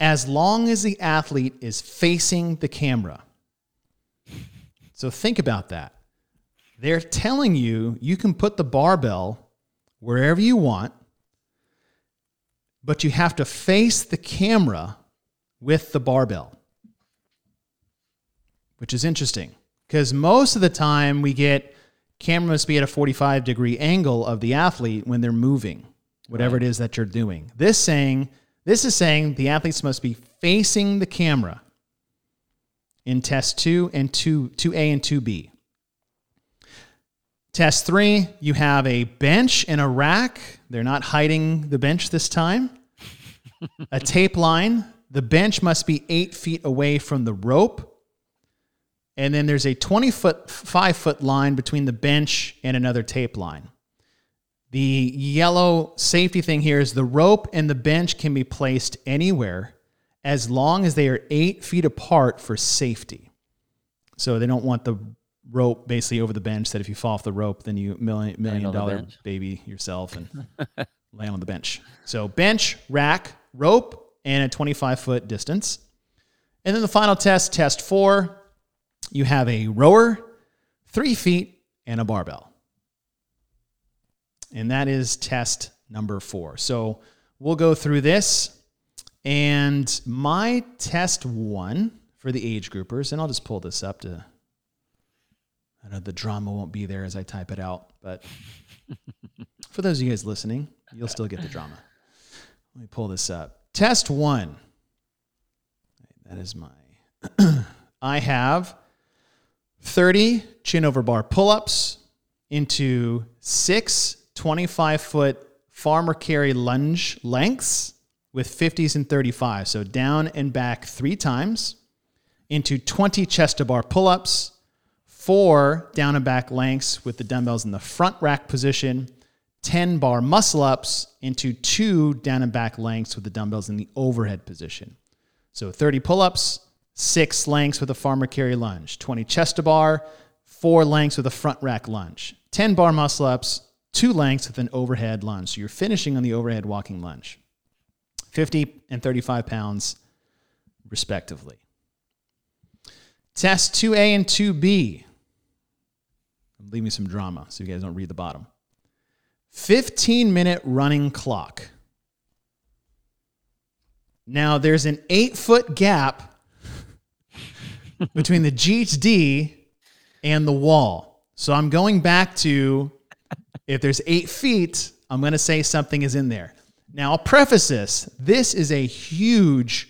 as long as the athlete is facing the camera. So think about that. They're telling you you can put the barbell wherever you want, but you have to face the camera with the barbell, which is interesting because most of the time we get camera must be at a 45 degree angle of the athlete when they're moving, whatever it is that you're doing. This saying this is saying the athletes must be facing the camera in test two and two, 2A and 2B. Test three, you have a bench and a rack. They're not hiding the bench this time. a tape line. The bench must be eight feet away from the rope. And then there's a 20 foot, five foot line between the bench and another tape line. The yellow safety thing here is the rope and the bench can be placed anywhere as long as they are eight feet apart for safety. So they don't want the rope basically over the bench that if you fall off the rope, then you million million dollar baby yourself and <laughs> land on the bench. So bench, rack, rope, and a 25 foot distance. And then the final test, test four, you have a rower, three feet, and a barbell. And that is test number four. So we'll go through this. And my test one for the age groupers, and I'll just pull this up to, I know the drama won't be there as I type it out, but <laughs> for those of you guys listening, you'll still get the drama. Let me pull this up. Test one. That is my. <clears throat> I have 30 chin over bar pull ups into six 25 foot farmer carry lunge lengths with 50s and 35. So down and back three times into 20 chest to bar pull ups, four down and back lengths with the dumbbells in the front rack position, 10 bar muscle ups into two down and back lengths with the dumbbells in the overhead position. So 30 pull ups, six lengths with a farmer carry lunge, 20 chest to bar, four lengths with a front rack lunge, 10 bar muscle ups, two lengths with an overhead lunge. So you're finishing on the overhead walking lunge, 50 and 35 pounds respectively. Test 2A and 2B. Leave me some drama so you guys don't read the bottom. 15 minute running clock. Now there's an eight foot gap between the GHD and the wall. So I'm going back to if there's eight feet, I'm going to say something is in there. Now I'll preface this. This is a huge,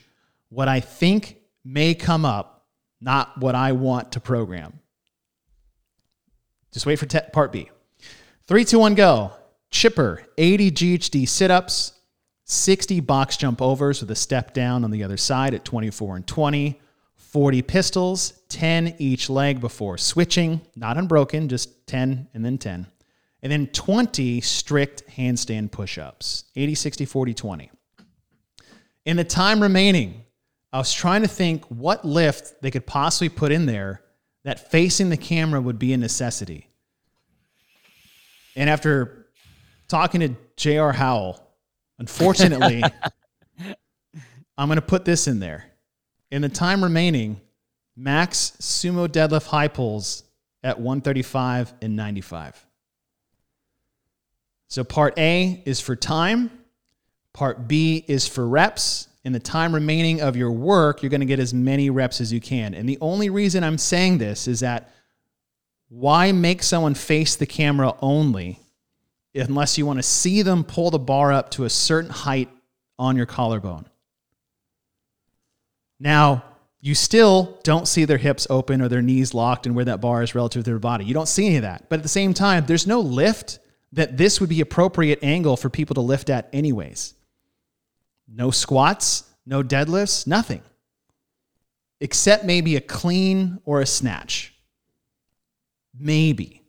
what I think may come up, not what I want to program. Just wait for te- part B. Three, two, one, go. Chipper, 80 GHD sit ups, 60 box jump overs with a step down on the other side at 24 and 20, 40 pistols, 10 each leg before switching, not unbroken, just 10 and then 10. And then 20 strict handstand push ups, 80, 60, 40, 20. In the time remaining, I was trying to think what lift they could possibly put in there that facing the camera would be a necessity. And after talking to J.R. Howell, unfortunately, <laughs> I'm going to put this in there. In the time remaining, max sumo deadlift high pulls at 135 and 95. So part A is for time, part B is for reps. In the time remaining of your work, you're going to get as many reps as you can. And the only reason I'm saying this is that why make someone face the camera only unless you want to see them pull the bar up to a certain height on your collarbone? Now, you still don't see their hips open or their knees locked and where that bar is relative to their body. You don't see any of that. But at the same time, there's no lift that this would be appropriate angle for people to lift at anyways. No squats, no deadlifts, nothing. Except maybe a clean or a snatch. Maybe.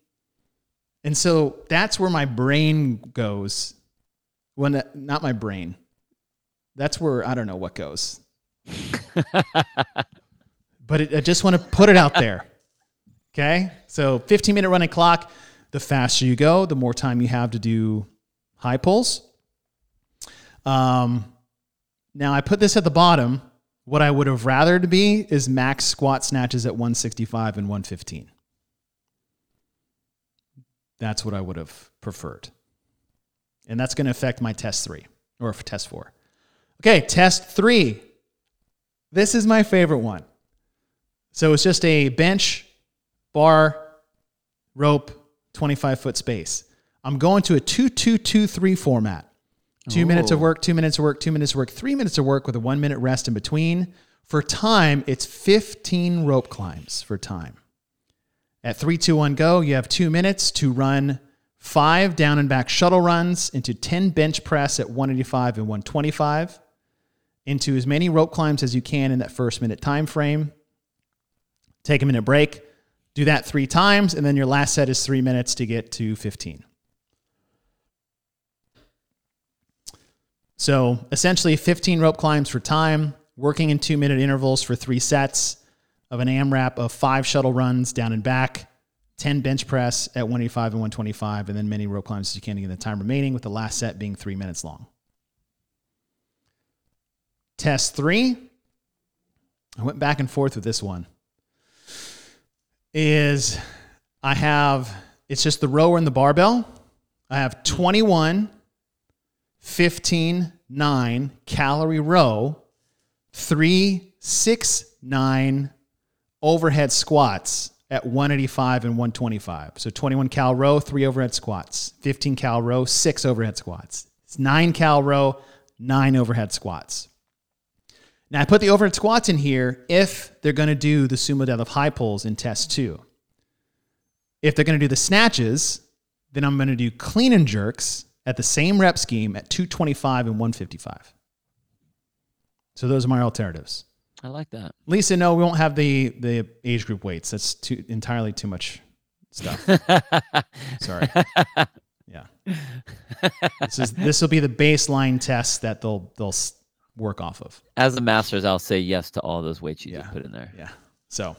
And so that's where my brain goes. When not my brain. That's where I don't know what goes. But it, I just want to put it out there. Okay? So 15 minute running clock. The faster you go, the more time you have to do high pulls. Um, now I put this at the bottom. What I would have rather to be is max squat snatches at 165 and 115. That's what I would have preferred. And that's going to affect my test three or test four. Okay, test three. This is my favorite one. So it's just a bench, bar, rope, 25 foot space. I'm going to a 2 2 2 3 format. Two minutes of oh. work, two minutes of work, two minutes of work, three minutes of work with a one minute rest in between. For time, it's 15 rope climbs for time. At three, two, one, go, you have two minutes to run five down and back shuttle runs into 10 bench press at 185 and 125, into as many rope climbs as you can in that first minute time frame. Take a minute break, do that three times, and then your last set is three minutes to get to 15. So essentially, 15 rope climbs for time, working in two minute intervals for three sets of an AMRAP of five shuttle runs down and back, 10 bench press at 185 and 125, and then many rope climbs as you can in the time remaining, with the last set being three minutes long. Test three, I went back and forth with this one, is I have, it's just the rower and the barbell. I have 21 15, 9 calorie row, 3, 6, 9 overhead squats at 185 and 125. So 21 cal row, three overhead squats. 15 cal row, six overhead squats. It's nine cal row, nine overhead squats. Now I put the overhead squats in here if they're going to do the sumo deadlift high pulls in test two. If they're going to do the snatches, then I'm going to do clean and jerks at the same rep scheme at 225 and 155. So those are my alternatives. I like that. Lisa, no, we won't have the the age group weights. That's too entirely too much stuff. <laughs> Sorry. Yeah. This is this will be the baseline test that they'll they'll work off of. As the masters, I'll say yes to all those weights you Yeah. just put in there. Yeah. So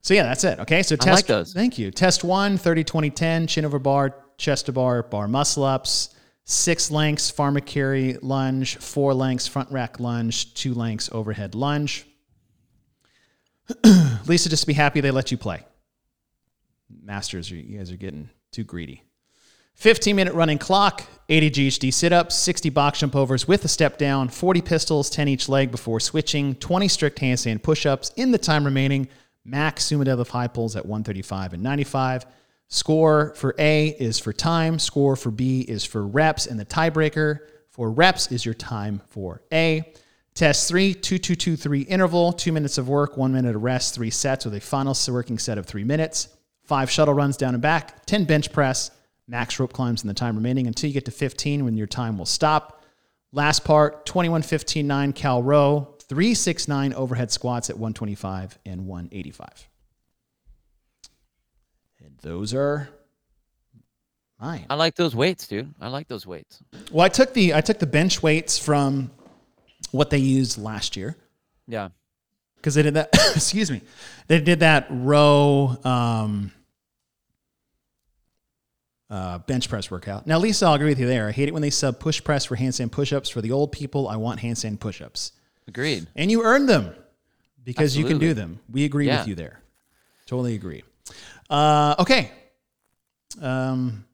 so yeah, that's it. Okay. So I test like those. Thank you. Test one, 30 20 10, chin over bar, chest to bar, bar muscle ups, six lengths farmer carry lunge, four lengths front rack lunge, two lengths overhead lunge. <clears throat> Lisa, just be happy they let you play. Masters, you guys are getting too greedy. 15 minute running clock, 80 GHD sit ups, 60 box jump overs with a step down, 40 pistols, 10 each leg before switching, 20 strict handstand push ups in the time remaining, max sumo deadlift high pulls at 135 and 95. Score for A is for time, score for B is for reps, and the tiebreaker for reps is your time for A. Test three, two, two, two, three interval, two minutes of work, one minute of rest, three sets with a final working set of three minutes. Five shuttle runs down and back, 10 bench press, max rope climbs in the time remaining until you get to 15 when your time will stop. Last part, 21, 15, 9 cal row, 369 overhead squats at 125 and 185. And those are mine. I like those weights, dude. I like those weights. Well, I took the I took the bench weights from what they used last year Yeah. because they did that. <coughs> excuse me, they did that row um, uh, bench press workout. Now, Lisa, I'll agree with you there. I hate it when they sub push press for handstand push-ups. For the old people, I want handstand push-ups, Agreed. and you earn them because you can do them. We agree Yeah. with you there. Totally agree. Uh, okay. Um,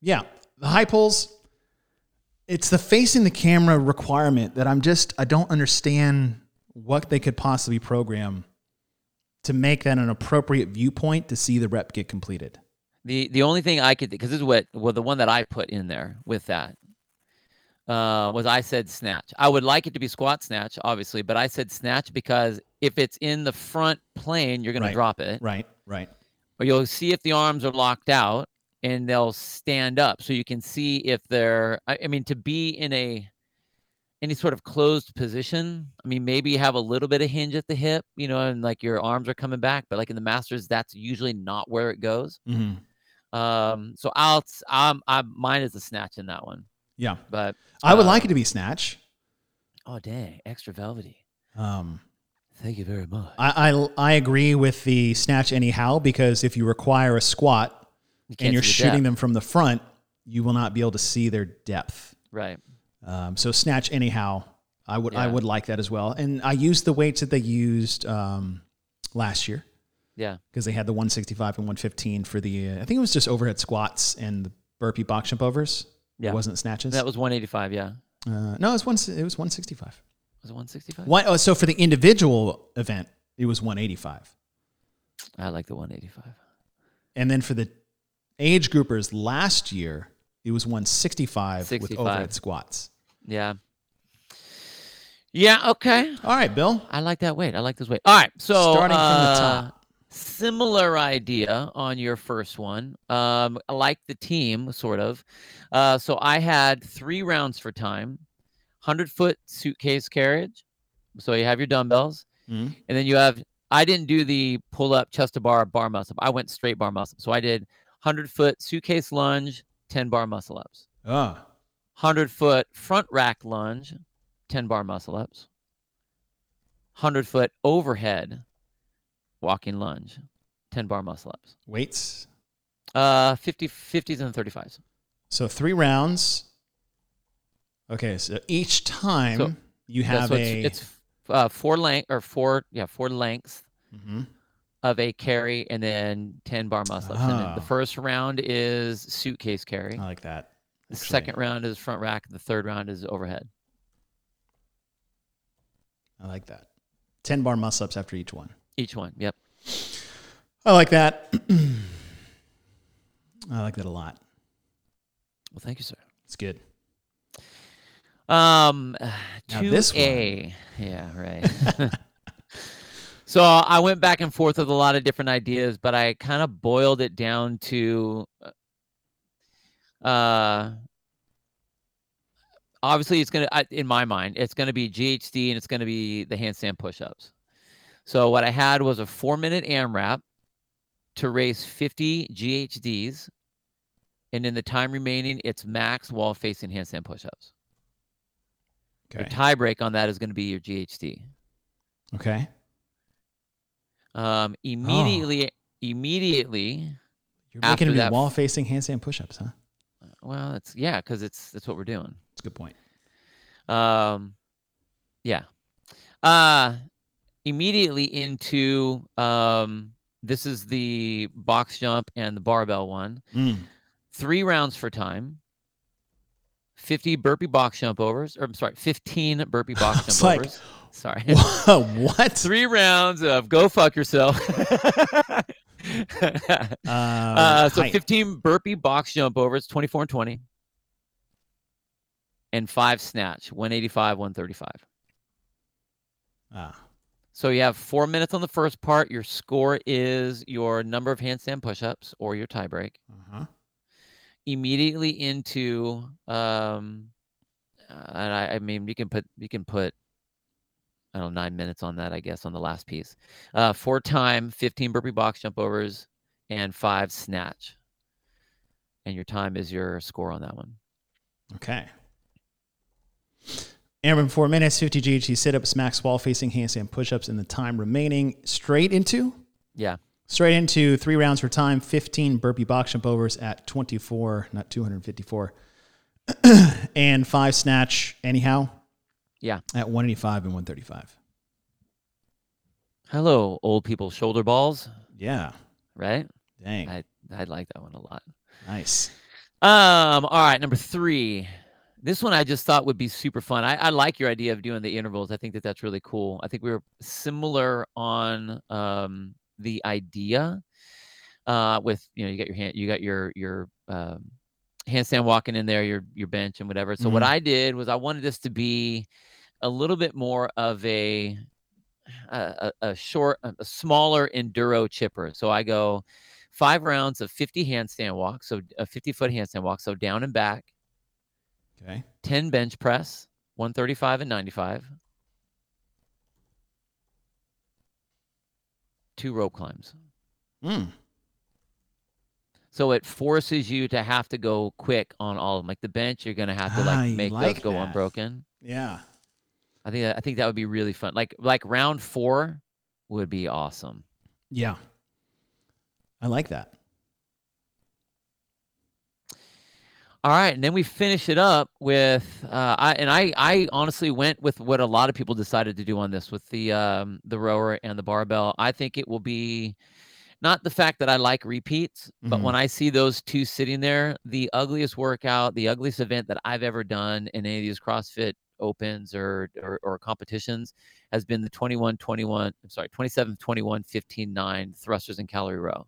yeah, the high pulls. It's the facing the camera requirement that I'm just I don't understand what they could possibly program to make that an appropriate viewpoint to see the rep get completed. The the only thing I could because this is what well the one that I put in there with that uh, was I said snatch. I would like it to be squat snatch, obviously, but I said snatch because if it's in the front plane, you're going Right. to drop it, Right, right. or you'll see if the arms are locked out and they'll stand up, so you can see if they're. I, I mean, to be in a any sort of closed position. I mean, maybe you have a little bit of hinge at the hip, you know, and like your arms are coming back, but like in the masters, that's usually not where it goes. hmm Um, so I'll, I'm, I'm, mine is a snatch in that one, Yeah, but I would like it to be snatch. oh dang, extra velvety. Um, Thank you very much. I, I I agree with the snatch anyhow because if you require a squat You and you're the shooting depth. them from the front, you will not be able to see their depth. right. Um, so snatch anyhow, I would I would like that as well. And I used the weights that they used um, last year Yeah, because they had the 165 and 115 for the uh, I think it was just overhead squats and the burpee box jump overs. yeah. It wasn't snatches. that was 185. Yeah, uh, no, it was one. It was 165. was it 165? One, oh, so for the individual event, it was 185, I like the 185. and then for the age groupers last year, it was 165 with overhead squats. Yeah. Yeah. Okay. All right, Bill. I like that weight. I like this weight. All right. So Starting from the uh, top. Similar idea on your first one. Um, like the team, sort of. Uh, so I had three rounds for time, hundred foot suitcase carriage. So you have your dumbbells, Mhm. and then you have. I didn't do the pull up chest to bar bar muscle. up. I went straight bar muscle. up. So I did hundred foot suitcase lunge, ten bar muscle ups. Ah, 100 foot front rack lunge, 10 bar muscle ups, 100 foot overhead walking lunge, 10 bar muscle ups. weights. Uh, 50, 50s and 35s. So three rounds. Okay, so each time So you have so a. it's, it's uh, four length or four, yeah, four lengths Mhm. of a carry and then 10 bar muscle ups. Then the Ah. first round is suitcase carry. I like that. the actually. second round is front rack. The third round is overhead. I like that. Ten bar muscle ups after each one. Each one. Yep. I like that. <clears throat> I like that a lot. Well, thank you, sir. It's good. Um, two this A. Yeah, right. <laughs> <laughs> so I went back and forth with a lot of different ideas, but I kind of boiled it down to, uh, obviously it's gonna, I- in my mind, it's gonna be GHD and it's gonna be the handstand push-ups. So what I had was a four-minute AMRAP to race 50 GHDs, and in the time remaining, it's max wall facing handstand push-ups. Your Okay. tie break on that is going to be your GHD. Okay. Um, immediately, immediately. You're making do that- wall facing handstand push ups, huh? Well, it's yeah, because it's that's what we're doing. It's a good point. Um, yeah. Uh, immediately into um, this is the box jump and the barbell one. Mm. Three rounds for time. 50 burpee box jump overs, or I'm sorry, 15 burpee box <laughs> jump like- overs. Sorry. <laughs> what? Three rounds of go fuck yourself. <laughs> Uh, Uh, so height. 15 burpee box jump overs, 24 and 20. And five snatch, 185, 135. Ah, So you have four minutes on the first part. Your score is your number of handstand push-ups or your tie break. uh-huh. Immediately into um and I, I mean you can put you can put I don't know, nine minutes on that, I guess, on the last piece. Uh for time, 15 burpee box jump overs, and five snatch. And your time is your score on that one. Okay. AMRAP four minutes, 50 GHD sit ups, max wall facing handstand push ups in the time remaining. Straight into? Yeah. Straight into three rounds for time, 15 burpee box jump overs at 24, not 254, <clears throat> and five snatch anyhow Yeah. at 185 and 135. Hello, old people shoulder balls, Yeah. right? Dang. I I like that one a lot. nice. Um, all right, number three. This one I just thought would be super fun. I, I like your idea of doing the intervals. I think that that's really cool. I think we were similar on um, the idea uh, with you know you got your hand, you got your your um, handstand walking in there, your your bench and whatever. So what Mhm. I did was I wanted this to be a little bit more of a a, a, short, a a smaller enduro chipper. So I go five rounds of 50 handstand walk, so a 50 foot handstand walk, so down and back, Okay. 10 bench press, 135 and 95, two rope climbs. Mm. So it forces you to have to go quick on all of them. Like the bench, you're gonna have to like you make like those go that. unbroken. Yeah. I think that, I think that would be really fun. Like like round four would be awesome. Yeah. I like that. All right, and then we finish it up with uh, I and I I honestly went with what a lot of people decided to do on this with the um, the rower and the barbell. I think it will be not the fact that I like repeats, but Mhm. when I see those two sitting there, the ugliest workout, the ugliest event that I've ever done in any of these CrossFit opens or or, or competitions has been the 21 21 I'm sorry 27 21 15 9 thrusters and calorie row.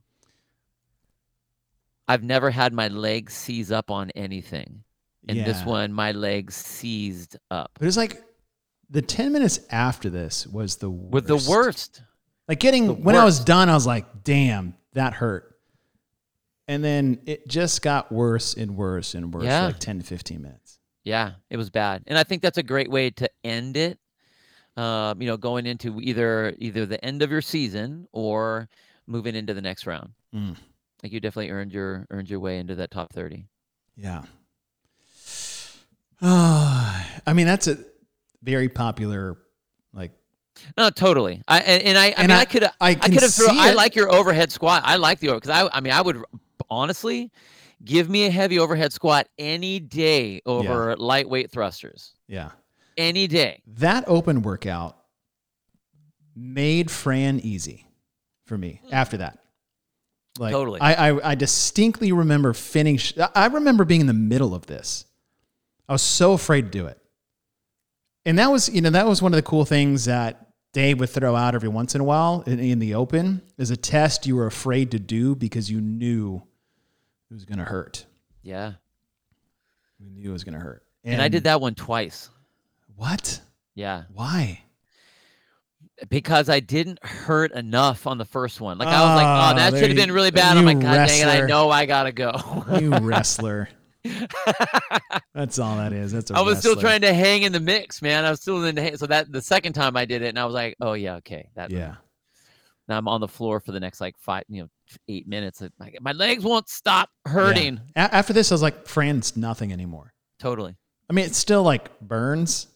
I've never had my legs seize up on anything. And this one, my legs seized up. But it's like the 10 minutes after this was the worst. With the worst. Like getting, the when I was done, I was like, damn, that hurt. And then it just got worse and worse and worse Yeah. for like 10 to 15 minutes. Yeah, it was bad. And I think that's a great way to end it. Um, you know, going into either either the end of your season or moving into the next round. Mm. Like you definitely earned your earned your way into that top 30. Yeah. <sighs> I mean, that's a very popular, like, No, totally. I and, and I I And mean I- I could I I could have thrown. I like your overhead squat. I like the over because I I mean I would honestly give me a heavy overhead squat any day over lightweight thrusters. yeah. Any day. That open workout made Fran easy for me mm. after that. Like Totally. I, I I distinctly remember finish I- remember being in the middle of this. I was so afraid to do it. And that was, you know, that was one of the cool things that Dave would throw out every once in a while in, in the open is a test you were afraid to do because you knew it was going to hurt. Yeah. You knew it was going to hurt. And, I did that one twice. What? Yeah. Why? Because I didn't hurt enough on the first one. Like I was like, Ah, oh, that should have been really bad. I'm like, God dang it, I know I gotta go. You <laughs> wrestler. <laughs> That's all that is. That's I was still trying to hang in the mix, man. I was still in the hang- so that the second time I did it, and I was like, oh yeah, okay. That Yeah. now I'm on the floor for the next like five, you know, eight minutes. Like, my legs won't stop hurting. Yeah. A- after this, I was like, Fran's nothing anymore. Totally. I mean, it still like burns,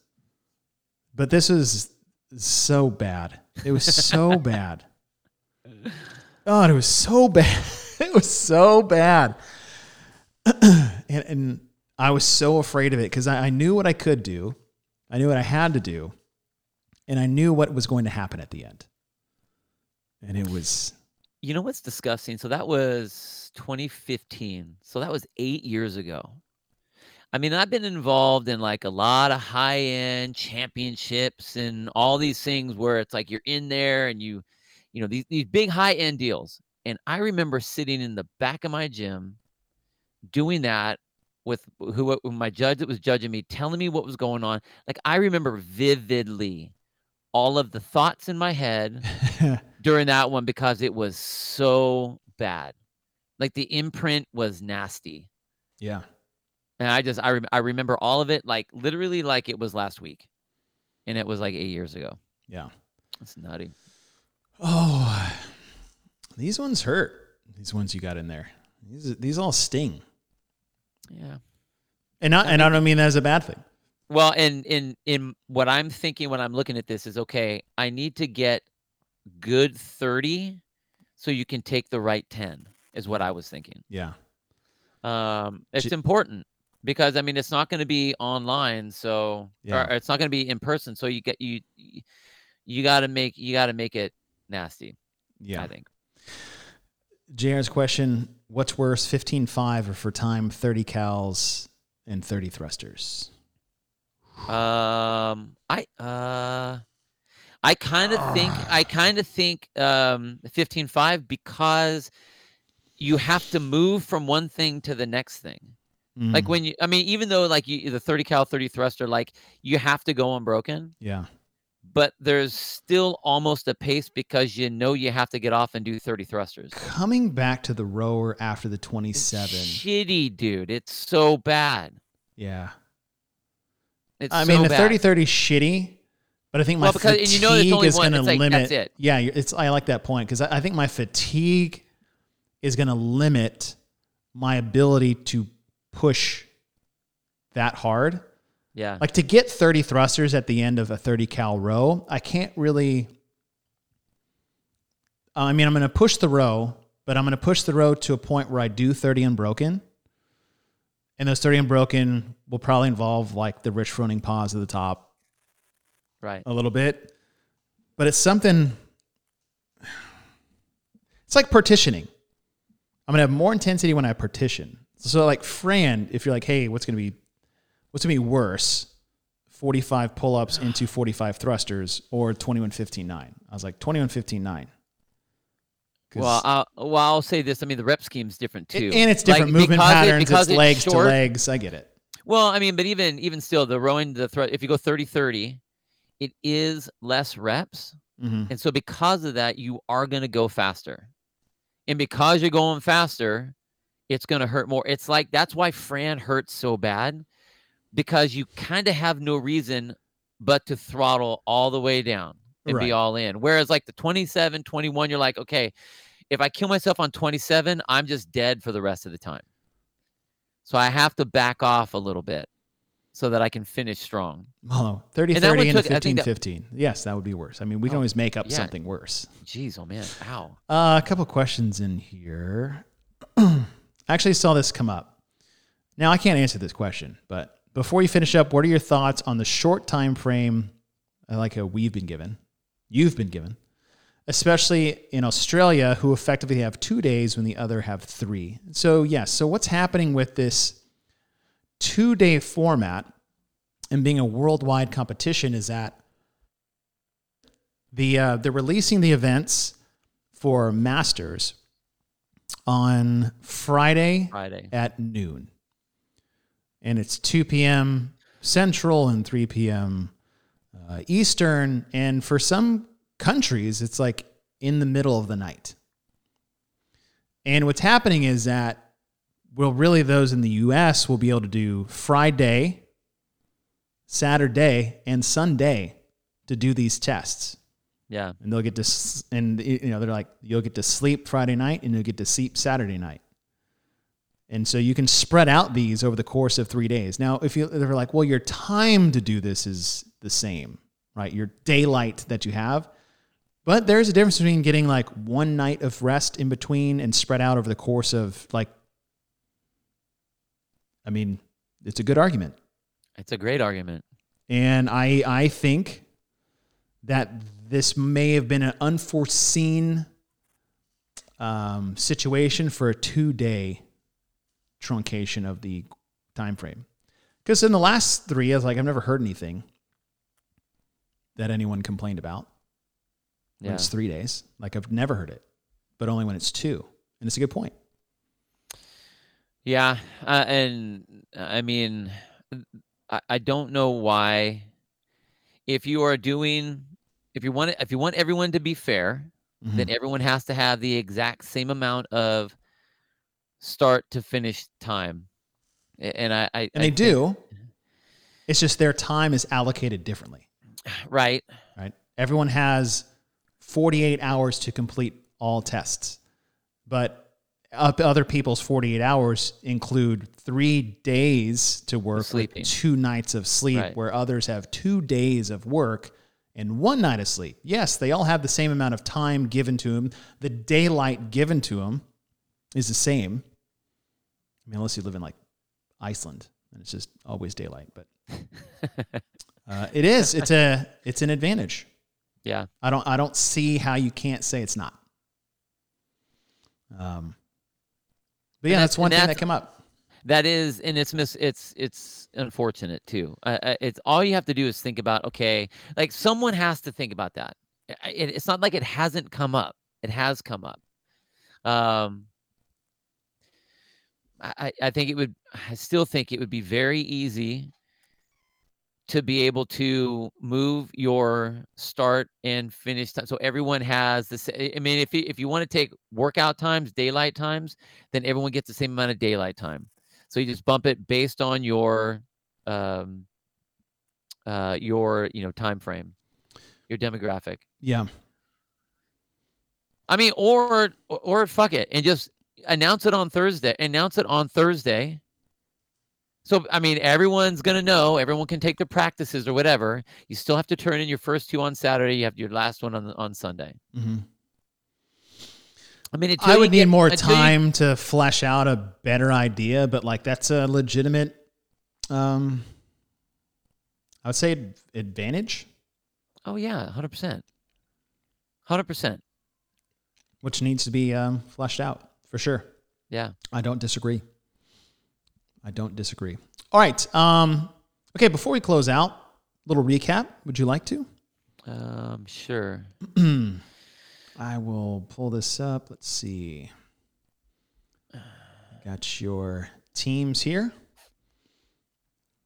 but this was so bad. It was so <laughs> bad. God, it was so bad. <laughs> It was so bad. <clears throat> and, and I was so afraid of it because I, I knew what I could do, I knew what I had to do, and I knew what was going to happen at the end. And it was, You know what's disgusting? So that was 2015. So that was eight years ago. I mean, I've been involved in like a lot of high end championships and all these things where it's like you're in there and you, you know, these, these big high end deals. And I remember sitting in the back of my gym doing that with who with my judge that was judging me, telling me what was going on. Like I remember vividly all of the thoughts in my head <laughs> during that one because it was so bad. Like the imprint was nasty. yeah. And I just I rem- I remember all of it like literally like it was last week. And it was like 8 years ago. Yeah. It's nutty. Oh, these ones hurt. These ones you got in there. These these all sting. Yeah. And I, I and I don't mean that as a bad thing. Well, and in in what I'm thinking when I'm looking at this is okay, I need to get good 30 so you can take the right 10 is what I was thinking. Yeah. Um it's important because I mean it's not going to be online so Yeah. or it's not going to be in person so you get you you got to make you got to make it nasty, Yeah. I think. JR's question, what's worse, 15.5 or for time 30 cals and 30 thrusters? Um, I uh, I kind of think I kind of think um, fifteen five because you have to move from one thing to the next thing. Like Mm, when you, I mean, even though like you, the thirty cal thirty thruster, like you have to go unbroken, yeah. but there's still almost a pace because you know you have to get off and do thirty thrusters. Coming back to the rower after the It's 27. shitty, dude. It's so bad. Yeah. It's I mean, the bad. 30 30 shitty, but I think my Well, because- fatigue you know is going to it's like, that's limit. it. Yeah, it's. I like that point because I, I think my fatigue is going to limit my ability to push that hard. Yeah. Like to get 30 thrusters at the end of a 30 cal row, I can't really. Uh, I mean, I'm going to push the row, but I'm going to push the row to a point where I do 30 unbroken. And those 30 unbroken will probably involve like the Rich Froning pause at the top right. a little bit. But it's something. It's like partitioning. I'm gonna have more intensity when I partition. So like Fran, if you're like, hey, what's gonna be what's gonna be worse? 45 pull-ups <sighs> into 45 thrusters or 21 15 9. I was like 21 15 9. 'Cause- Well, I'll, well, I'll say this. I mean, the rep scheme's different too, and it's different Like, movement because it- patterns. because it's legs short- to legs. I get it. Well, I mean, but even even still, the rowing the threat. If you go 30-30, it is less reps, hmm and so because of that, you are going to go faster, and because you're going faster, it's going to hurt more. It's like that's why Fran hurts so bad, because you kind of have no reason but to throttle all the way down and Right. be all in. Whereas like the 27, 21, you're like, okay, if I kill myself on 27, I'm just dead for the rest of the time. So I have to back off a little bit so that I can finish strong. Oh, 30 And that 30 and took- 15 that, 15. Yes, that would be worse. I mean, we can Oh, always make up yeah. something worse. Jeez, oh man, ow. Uh, a couple questions in here. <clears throat> I actually saw this come up. Now I can't answer this question, but before you finish up, what are your thoughts on the short time frame, uh, like a we've been given, you've been given, especially in Australia, who effectively have two days when the other have three. So yes, so what's happening with this two-day format and being a worldwide competition is that The uh, they're releasing the events for Masters on Friday Friday. at noon, and it's 2 p.m. Central and 3 p.m. Uh, Eastern. And for some countries, it's like in the middle of the night. And what's happening is that, well, really, those in the U.S. will be able to do Friday, Saturday, and Sunday to do these tests Yeah. and they'll get to s- and you know they're like you'll get to sleep Friday night and you'll get to sleep Saturday night. And so you can spread out these over the course of 3 days. Now, if you they're like, well, your time to do this is the same, right? Your daylight that you have. But there's a difference between getting like one night of rest in between and spread out over the course of like I mean, it's a good argument. It's a great argument. And I I think that this may have been an unforeseen um, situation for a two day truncation of the time frame. Because in the last three, I was like, I've never heard anything that anyone complained about. When Yeah. it's three days. Like I've never heard it, but only when it's two. And it's a good point. Yeah, uh, and I mean, I, I don't know why. If you are doing, if you want, it- if you want everyone to be fair, Mhm. then everyone has to have the exact same amount of start to finish time. And I, I And I they think- do. It's just their time is allocated differently. <sighs> right? right? Everyone has 48 hours to complete all tests, but other people's 48 hours include three days to work, sleeping. two nights of sleep, Right. where others have two days of work and one night of sleep. Yes, they all have the same amount of time given to them. The daylight given to them is the same. I mean, unless you live in like Iceland, and it's just always daylight. But <laughs> uh, it is. It's a. It's an advantage. Yeah. I don't. I don't see how you can't say it's not. Um. But yeah, that's, that's- one thing that came up. That is, and it's mis- it's it's unfortunate too. Uh, it's all you have to do is think about. Okay, like someone has to think about that. It, it's not like it hasn't come up. It has come up. Um, I I- I think it would. I still think it would be very easy to be able to move your start and finish time. So everyone has this. I mean, if you, if you want to take workout times, daylight times, then everyone gets the same amount of daylight time. So you just bump it based on your um uh your you know time frame, your demographic. Yeah. I mean, or or, fuck it and just announce it on Thursday. Announce it on Thursday. So I mean, everyone's gonna know. Everyone can take their practices or whatever. You still have to turn in your first two on Saturday. You have your last one on on Sunday. hmm I mean, I would need get- more until you- time to flesh out a better idea, but like that's a legitimate. Um. I would say advantage, oh yeah, hundred percent, hundred percent. which needs to be um, fleshed out for sure. Yeah. I don't disagree. I don't disagree. All right. Um, okay, before we close out, little recap. Would you like to? Um. Sure. <clears throat> I will pull this up. Let's see. Got your teams here.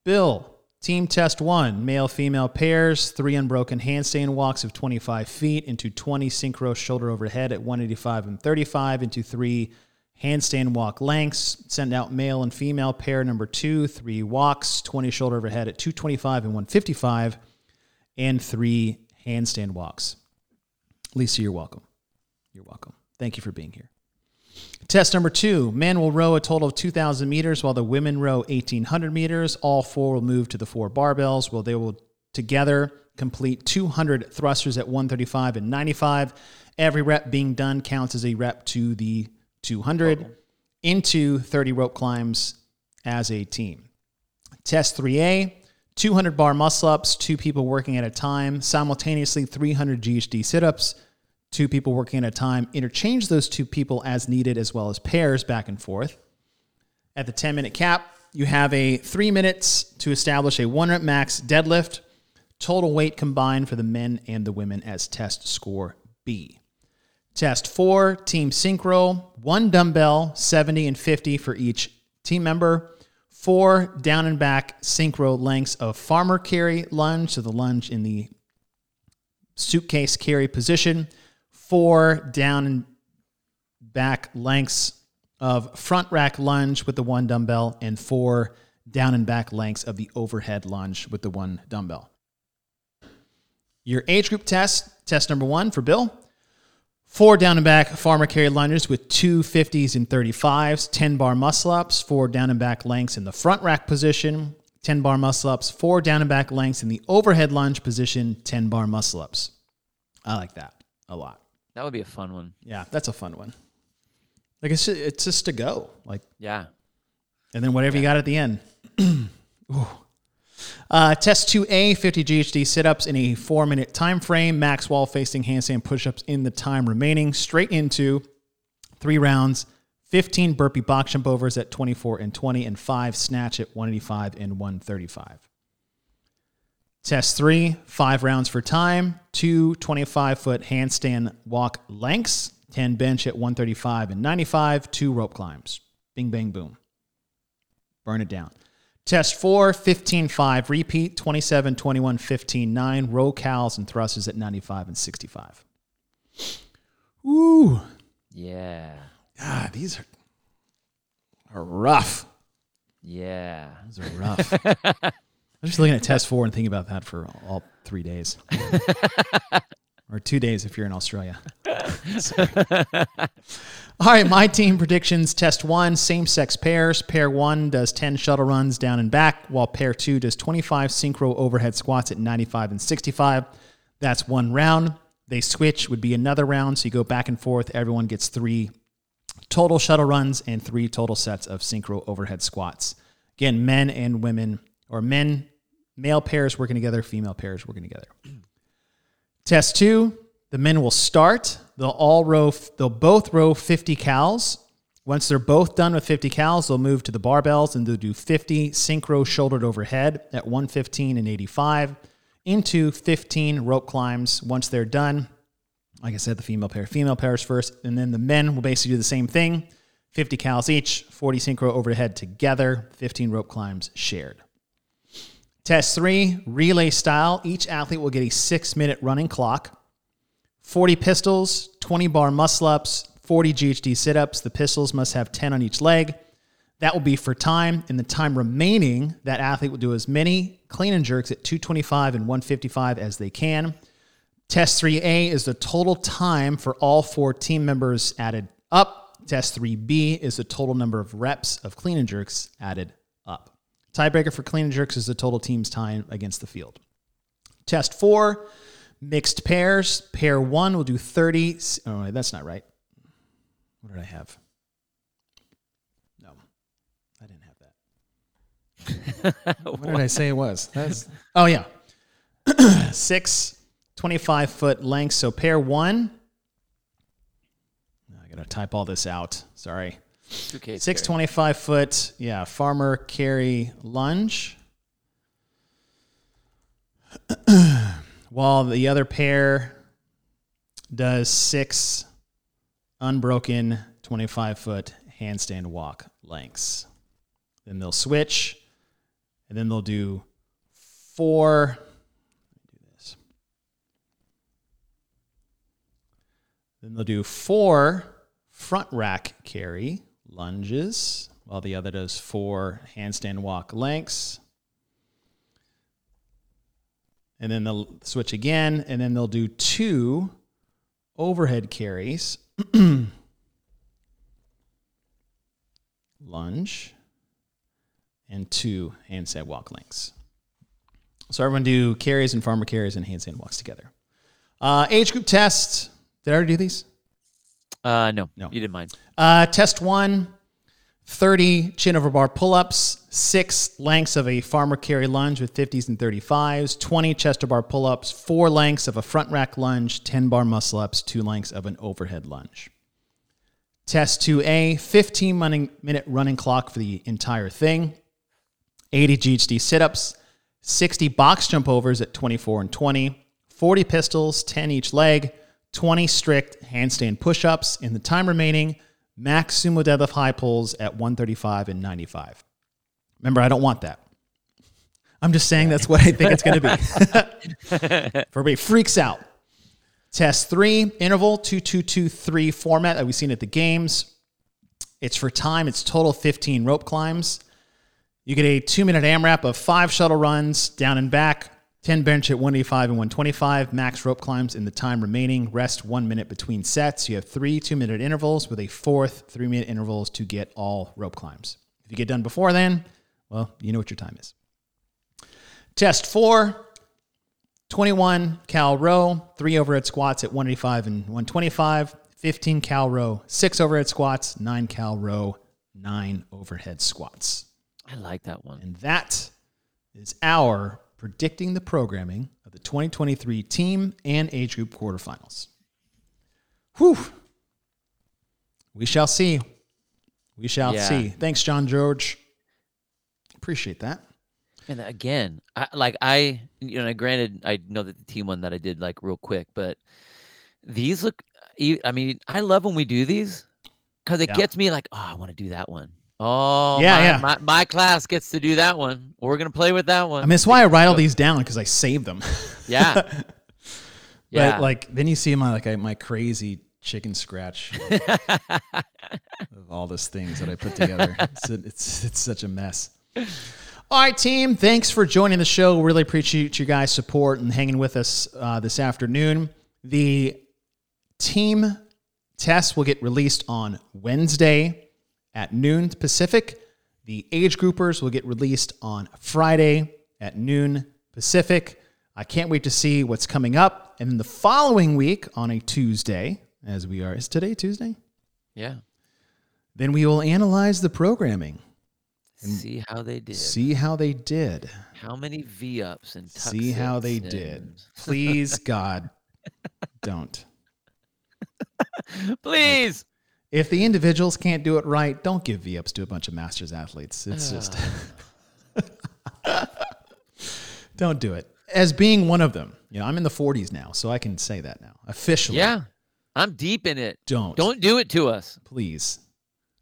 Bill, team test one, male female pairs, three unbroken handstand walks of 25 feet into 20 synchro shoulder overhead at 185 and 35 into three handstand walk lengths. Send out male and female pair number two, three walks, 20 shoulder overhead at 225 and 155, and three handstand walks. Lisa, you're welcome. You're welcome. Thank you for being here. Test number two men will row a total of 2,000 meters while the women row 1,800 meters. All four will move to the four barbells where they will together complete 200 thrusters at 135 and 95. Every rep being done counts as a rep to the 200 into 30 rope climbs as a team. Test 3A 200 bar muscle ups, two people working at a time, simultaneously 300 GHD sit ups, two people working at a time. Interchange those two people as needed, as well as pairs back and forth. At the 10 minute cap, you have a three minutes to establish a one rep max deadlift, total weight combined for the men and the women as test score B. Test four, team synchro, one dumbbell, 70 and 50 for each team member. Four down and back synchro lengths of farmer carry lunge, so the lunge in the suitcase carry position. Four down and back lengths of front rack lunge with the one dumbbell, and four down and back lengths of the overhead lunge with the one dumbbell. Your age group test, test number one for Bill. Four down and back farmer carry lunges with two 50s and 35s, 10 bar muscle ups, four down and back lengths in the front rack position, 10 bar muscle ups, four down and back lengths in the overhead lunge position, 10 bar muscle ups. I like that a lot. That would be a fun one. Yeah, that's a fun one. Like it's just, it's just to go. Like Yeah. and then whatever you got at the end. <clears throat> Ooh. Uh, test 2A 50 GHD sit ups in a four minute time frame, max wall facing handstand push ups in the time remaining, straight into three rounds, 15 burpee box jump overs at 24 and 20, and five snatch at 185 and 135. Test three, five rounds for time, two 25 foot handstand walk lengths, 10 bench at 135 and 95, two rope climbs. Bing, bang, boom. Burn it down. Test four, 15 5, repeat 27 21 15 9, row cals and thrusters at 95 and 65. Ooh, Yeah. ah, these are, are rough. Yeah. These are rough. <laughs> I'm just looking at test four and thinking about that for all three days. <laughs> or two days if you're in Australia. <laughs> All right, my team predictions. Test one, same sex pairs. Pair one does 10 shuttle runs down and back, while pair two does 25 synchro overhead squats at 95 and 65. That's one round. They switch, would be another round. So you go back and forth. Everyone gets three total shuttle runs and three total sets of synchro overhead squats. Again, men and women, or men, male pairs working together, female pairs working together. <clears throat> Test two, the men will start. They'll all row, they'll both row 50 cals. Once they're both done with 50 cals, they'll move to the barbells and they'll do 50 synchro shouldered overhead at 115 and 85 into 15 rope climbs. Once they're done, like I said, the female pair, female pairs first, and then the men will basically do the same thing 50 cals each, 40 synchro overhead together, 15 rope climbs shared. Test three, relay style. Each athlete will get a six minute running clock, 40 pistols, 20 bar muscle ups, 40 GHD sit ups. The pistols must have 10 on each leg. That will be for time. In the time remaining, that athlete will do as many clean and jerks at 225 and 155 as they can. Test 3A is the total time for all four team members added up. Test 3B is the total number of reps of clean and jerks added up. Tiebreaker for clean and jerks is the total team's time against the field. Test 4, mixed pairs. Pair 1 will do 30. Oh, that's not right. What did I have? No, I didn't have that. <laughs> what did I say it was? That's <laughs> oh yeah, <clears throat> six 25 foot lengths. So pair one. I gotta type all this out. Sorry. Suitcase Six. 25 foot, yeah, farmer carry lunge. <clears throat> <clears throat> While the other pair does six unbroken 25 foot handstand walk lengths. Then they'll switch, and then they'll do four. Then they'll do four front rack carry lunges, while the other does four handstand walk lengths. And then they'll switch again, and then they'll do two overhead carries. <clears throat> lunge and two handstand walk lengths. So everyone do carries and farmer carries and handstand walks together. Uh, age group test. Did I already do these? Uh, no, No. you didn't mind. Uh, test one 30 chin over bar pull ups, six lengths of a farmer carry lunge with 50s and 35s, 20 chest bar pull ups, four lengths of a front rack lunge, 10 bar muscle ups, two lengths of an overhead lunge. Test 2A 15 running, minute running clock for the entire thing, 80 GHD sit ups, 60 box jump overs at 24 and 20, 40 pistols, 10 each leg, 20 strict handstand push ups in the time remaining, max sumo deadlift high pulls at 135 and 95. Remember, I don't want that. I'm just saying that's what I think it's going to be. <laughs> Everybody freaks out. Test three, interval, 2223 format that we've seen at the games. It's for time, it's total 15 rope climbs. You get a two minute AMRAP of five shuttle runs down and back, 10 bench at 185 and 125, max rope climbs in the time remaining, rest one minute between sets. You have three two minute intervals with a fourth three minute intervals to get all rope climbs. If you get done before then, well, you know what your time is. Test four, 21 cal row, three overhead squats at 185 and 125, 15 cal row, six overhead squats, nine cal row, nine overhead squats. I like that one. And that is our predicting the programming of the 2023 team and age group quarterfinals. Whew. We shall see. We shall Yeah. see. Thanks, John George. Appreciate that. And again, I, like I, you know, granted, I know that the team one that I did like real quick, but these look. I mean, I love when we do these because it Yeah. gets me like, oh, I want to do that one. Oh, Yeah, my, yeah. My, my class gets to do that one. We're gonna play with that one. I mean, that's why I write all these down because I save them. <laughs> yeah, But yeah. like then you see my like my crazy chicken scratch <laughs> of all those things that I put together. It's a, it's it's such a mess. All right, team. Thanks for joining the show. Really appreciate you guys' support and hanging with us uh, this afternoon. The team test will get released on Wednesday at noon Pacific. The age groupers will get released on Friday at noon Pacific. I can't wait to see what's coming up. And then the following week on a Tuesday, as we are, is today Tuesday? yeah. Then we will analyze the programming, See how they did. see how they did, How many V ups and see how they tuck-ins did. <laughs> Please, God, don't. Please. If the individuals can't do it right, don't give V ups to a bunch of masters athletes. It's just <laughs> don't do it. As being one of them, you know, I'm in the 40s now, so I can say that now officially. Yeah. I'm deep in it. Don't. Don't do it to us. please.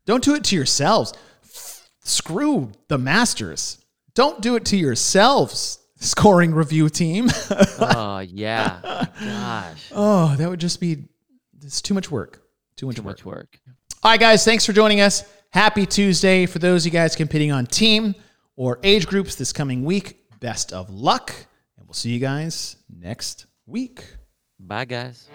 Don't do it to yourselves. F- screw the masters. Don't do it to yourselves. Scoring review team. <laughs> Oh yeah. Gosh. oh, that would just be it's too much work. Too much Too work. much work. All right, guys, thanks for joining us. Happy Tuesday for those of you guys competing on team or age groups this coming week. Best of luck, and we'll see you guys next week. Bye guys.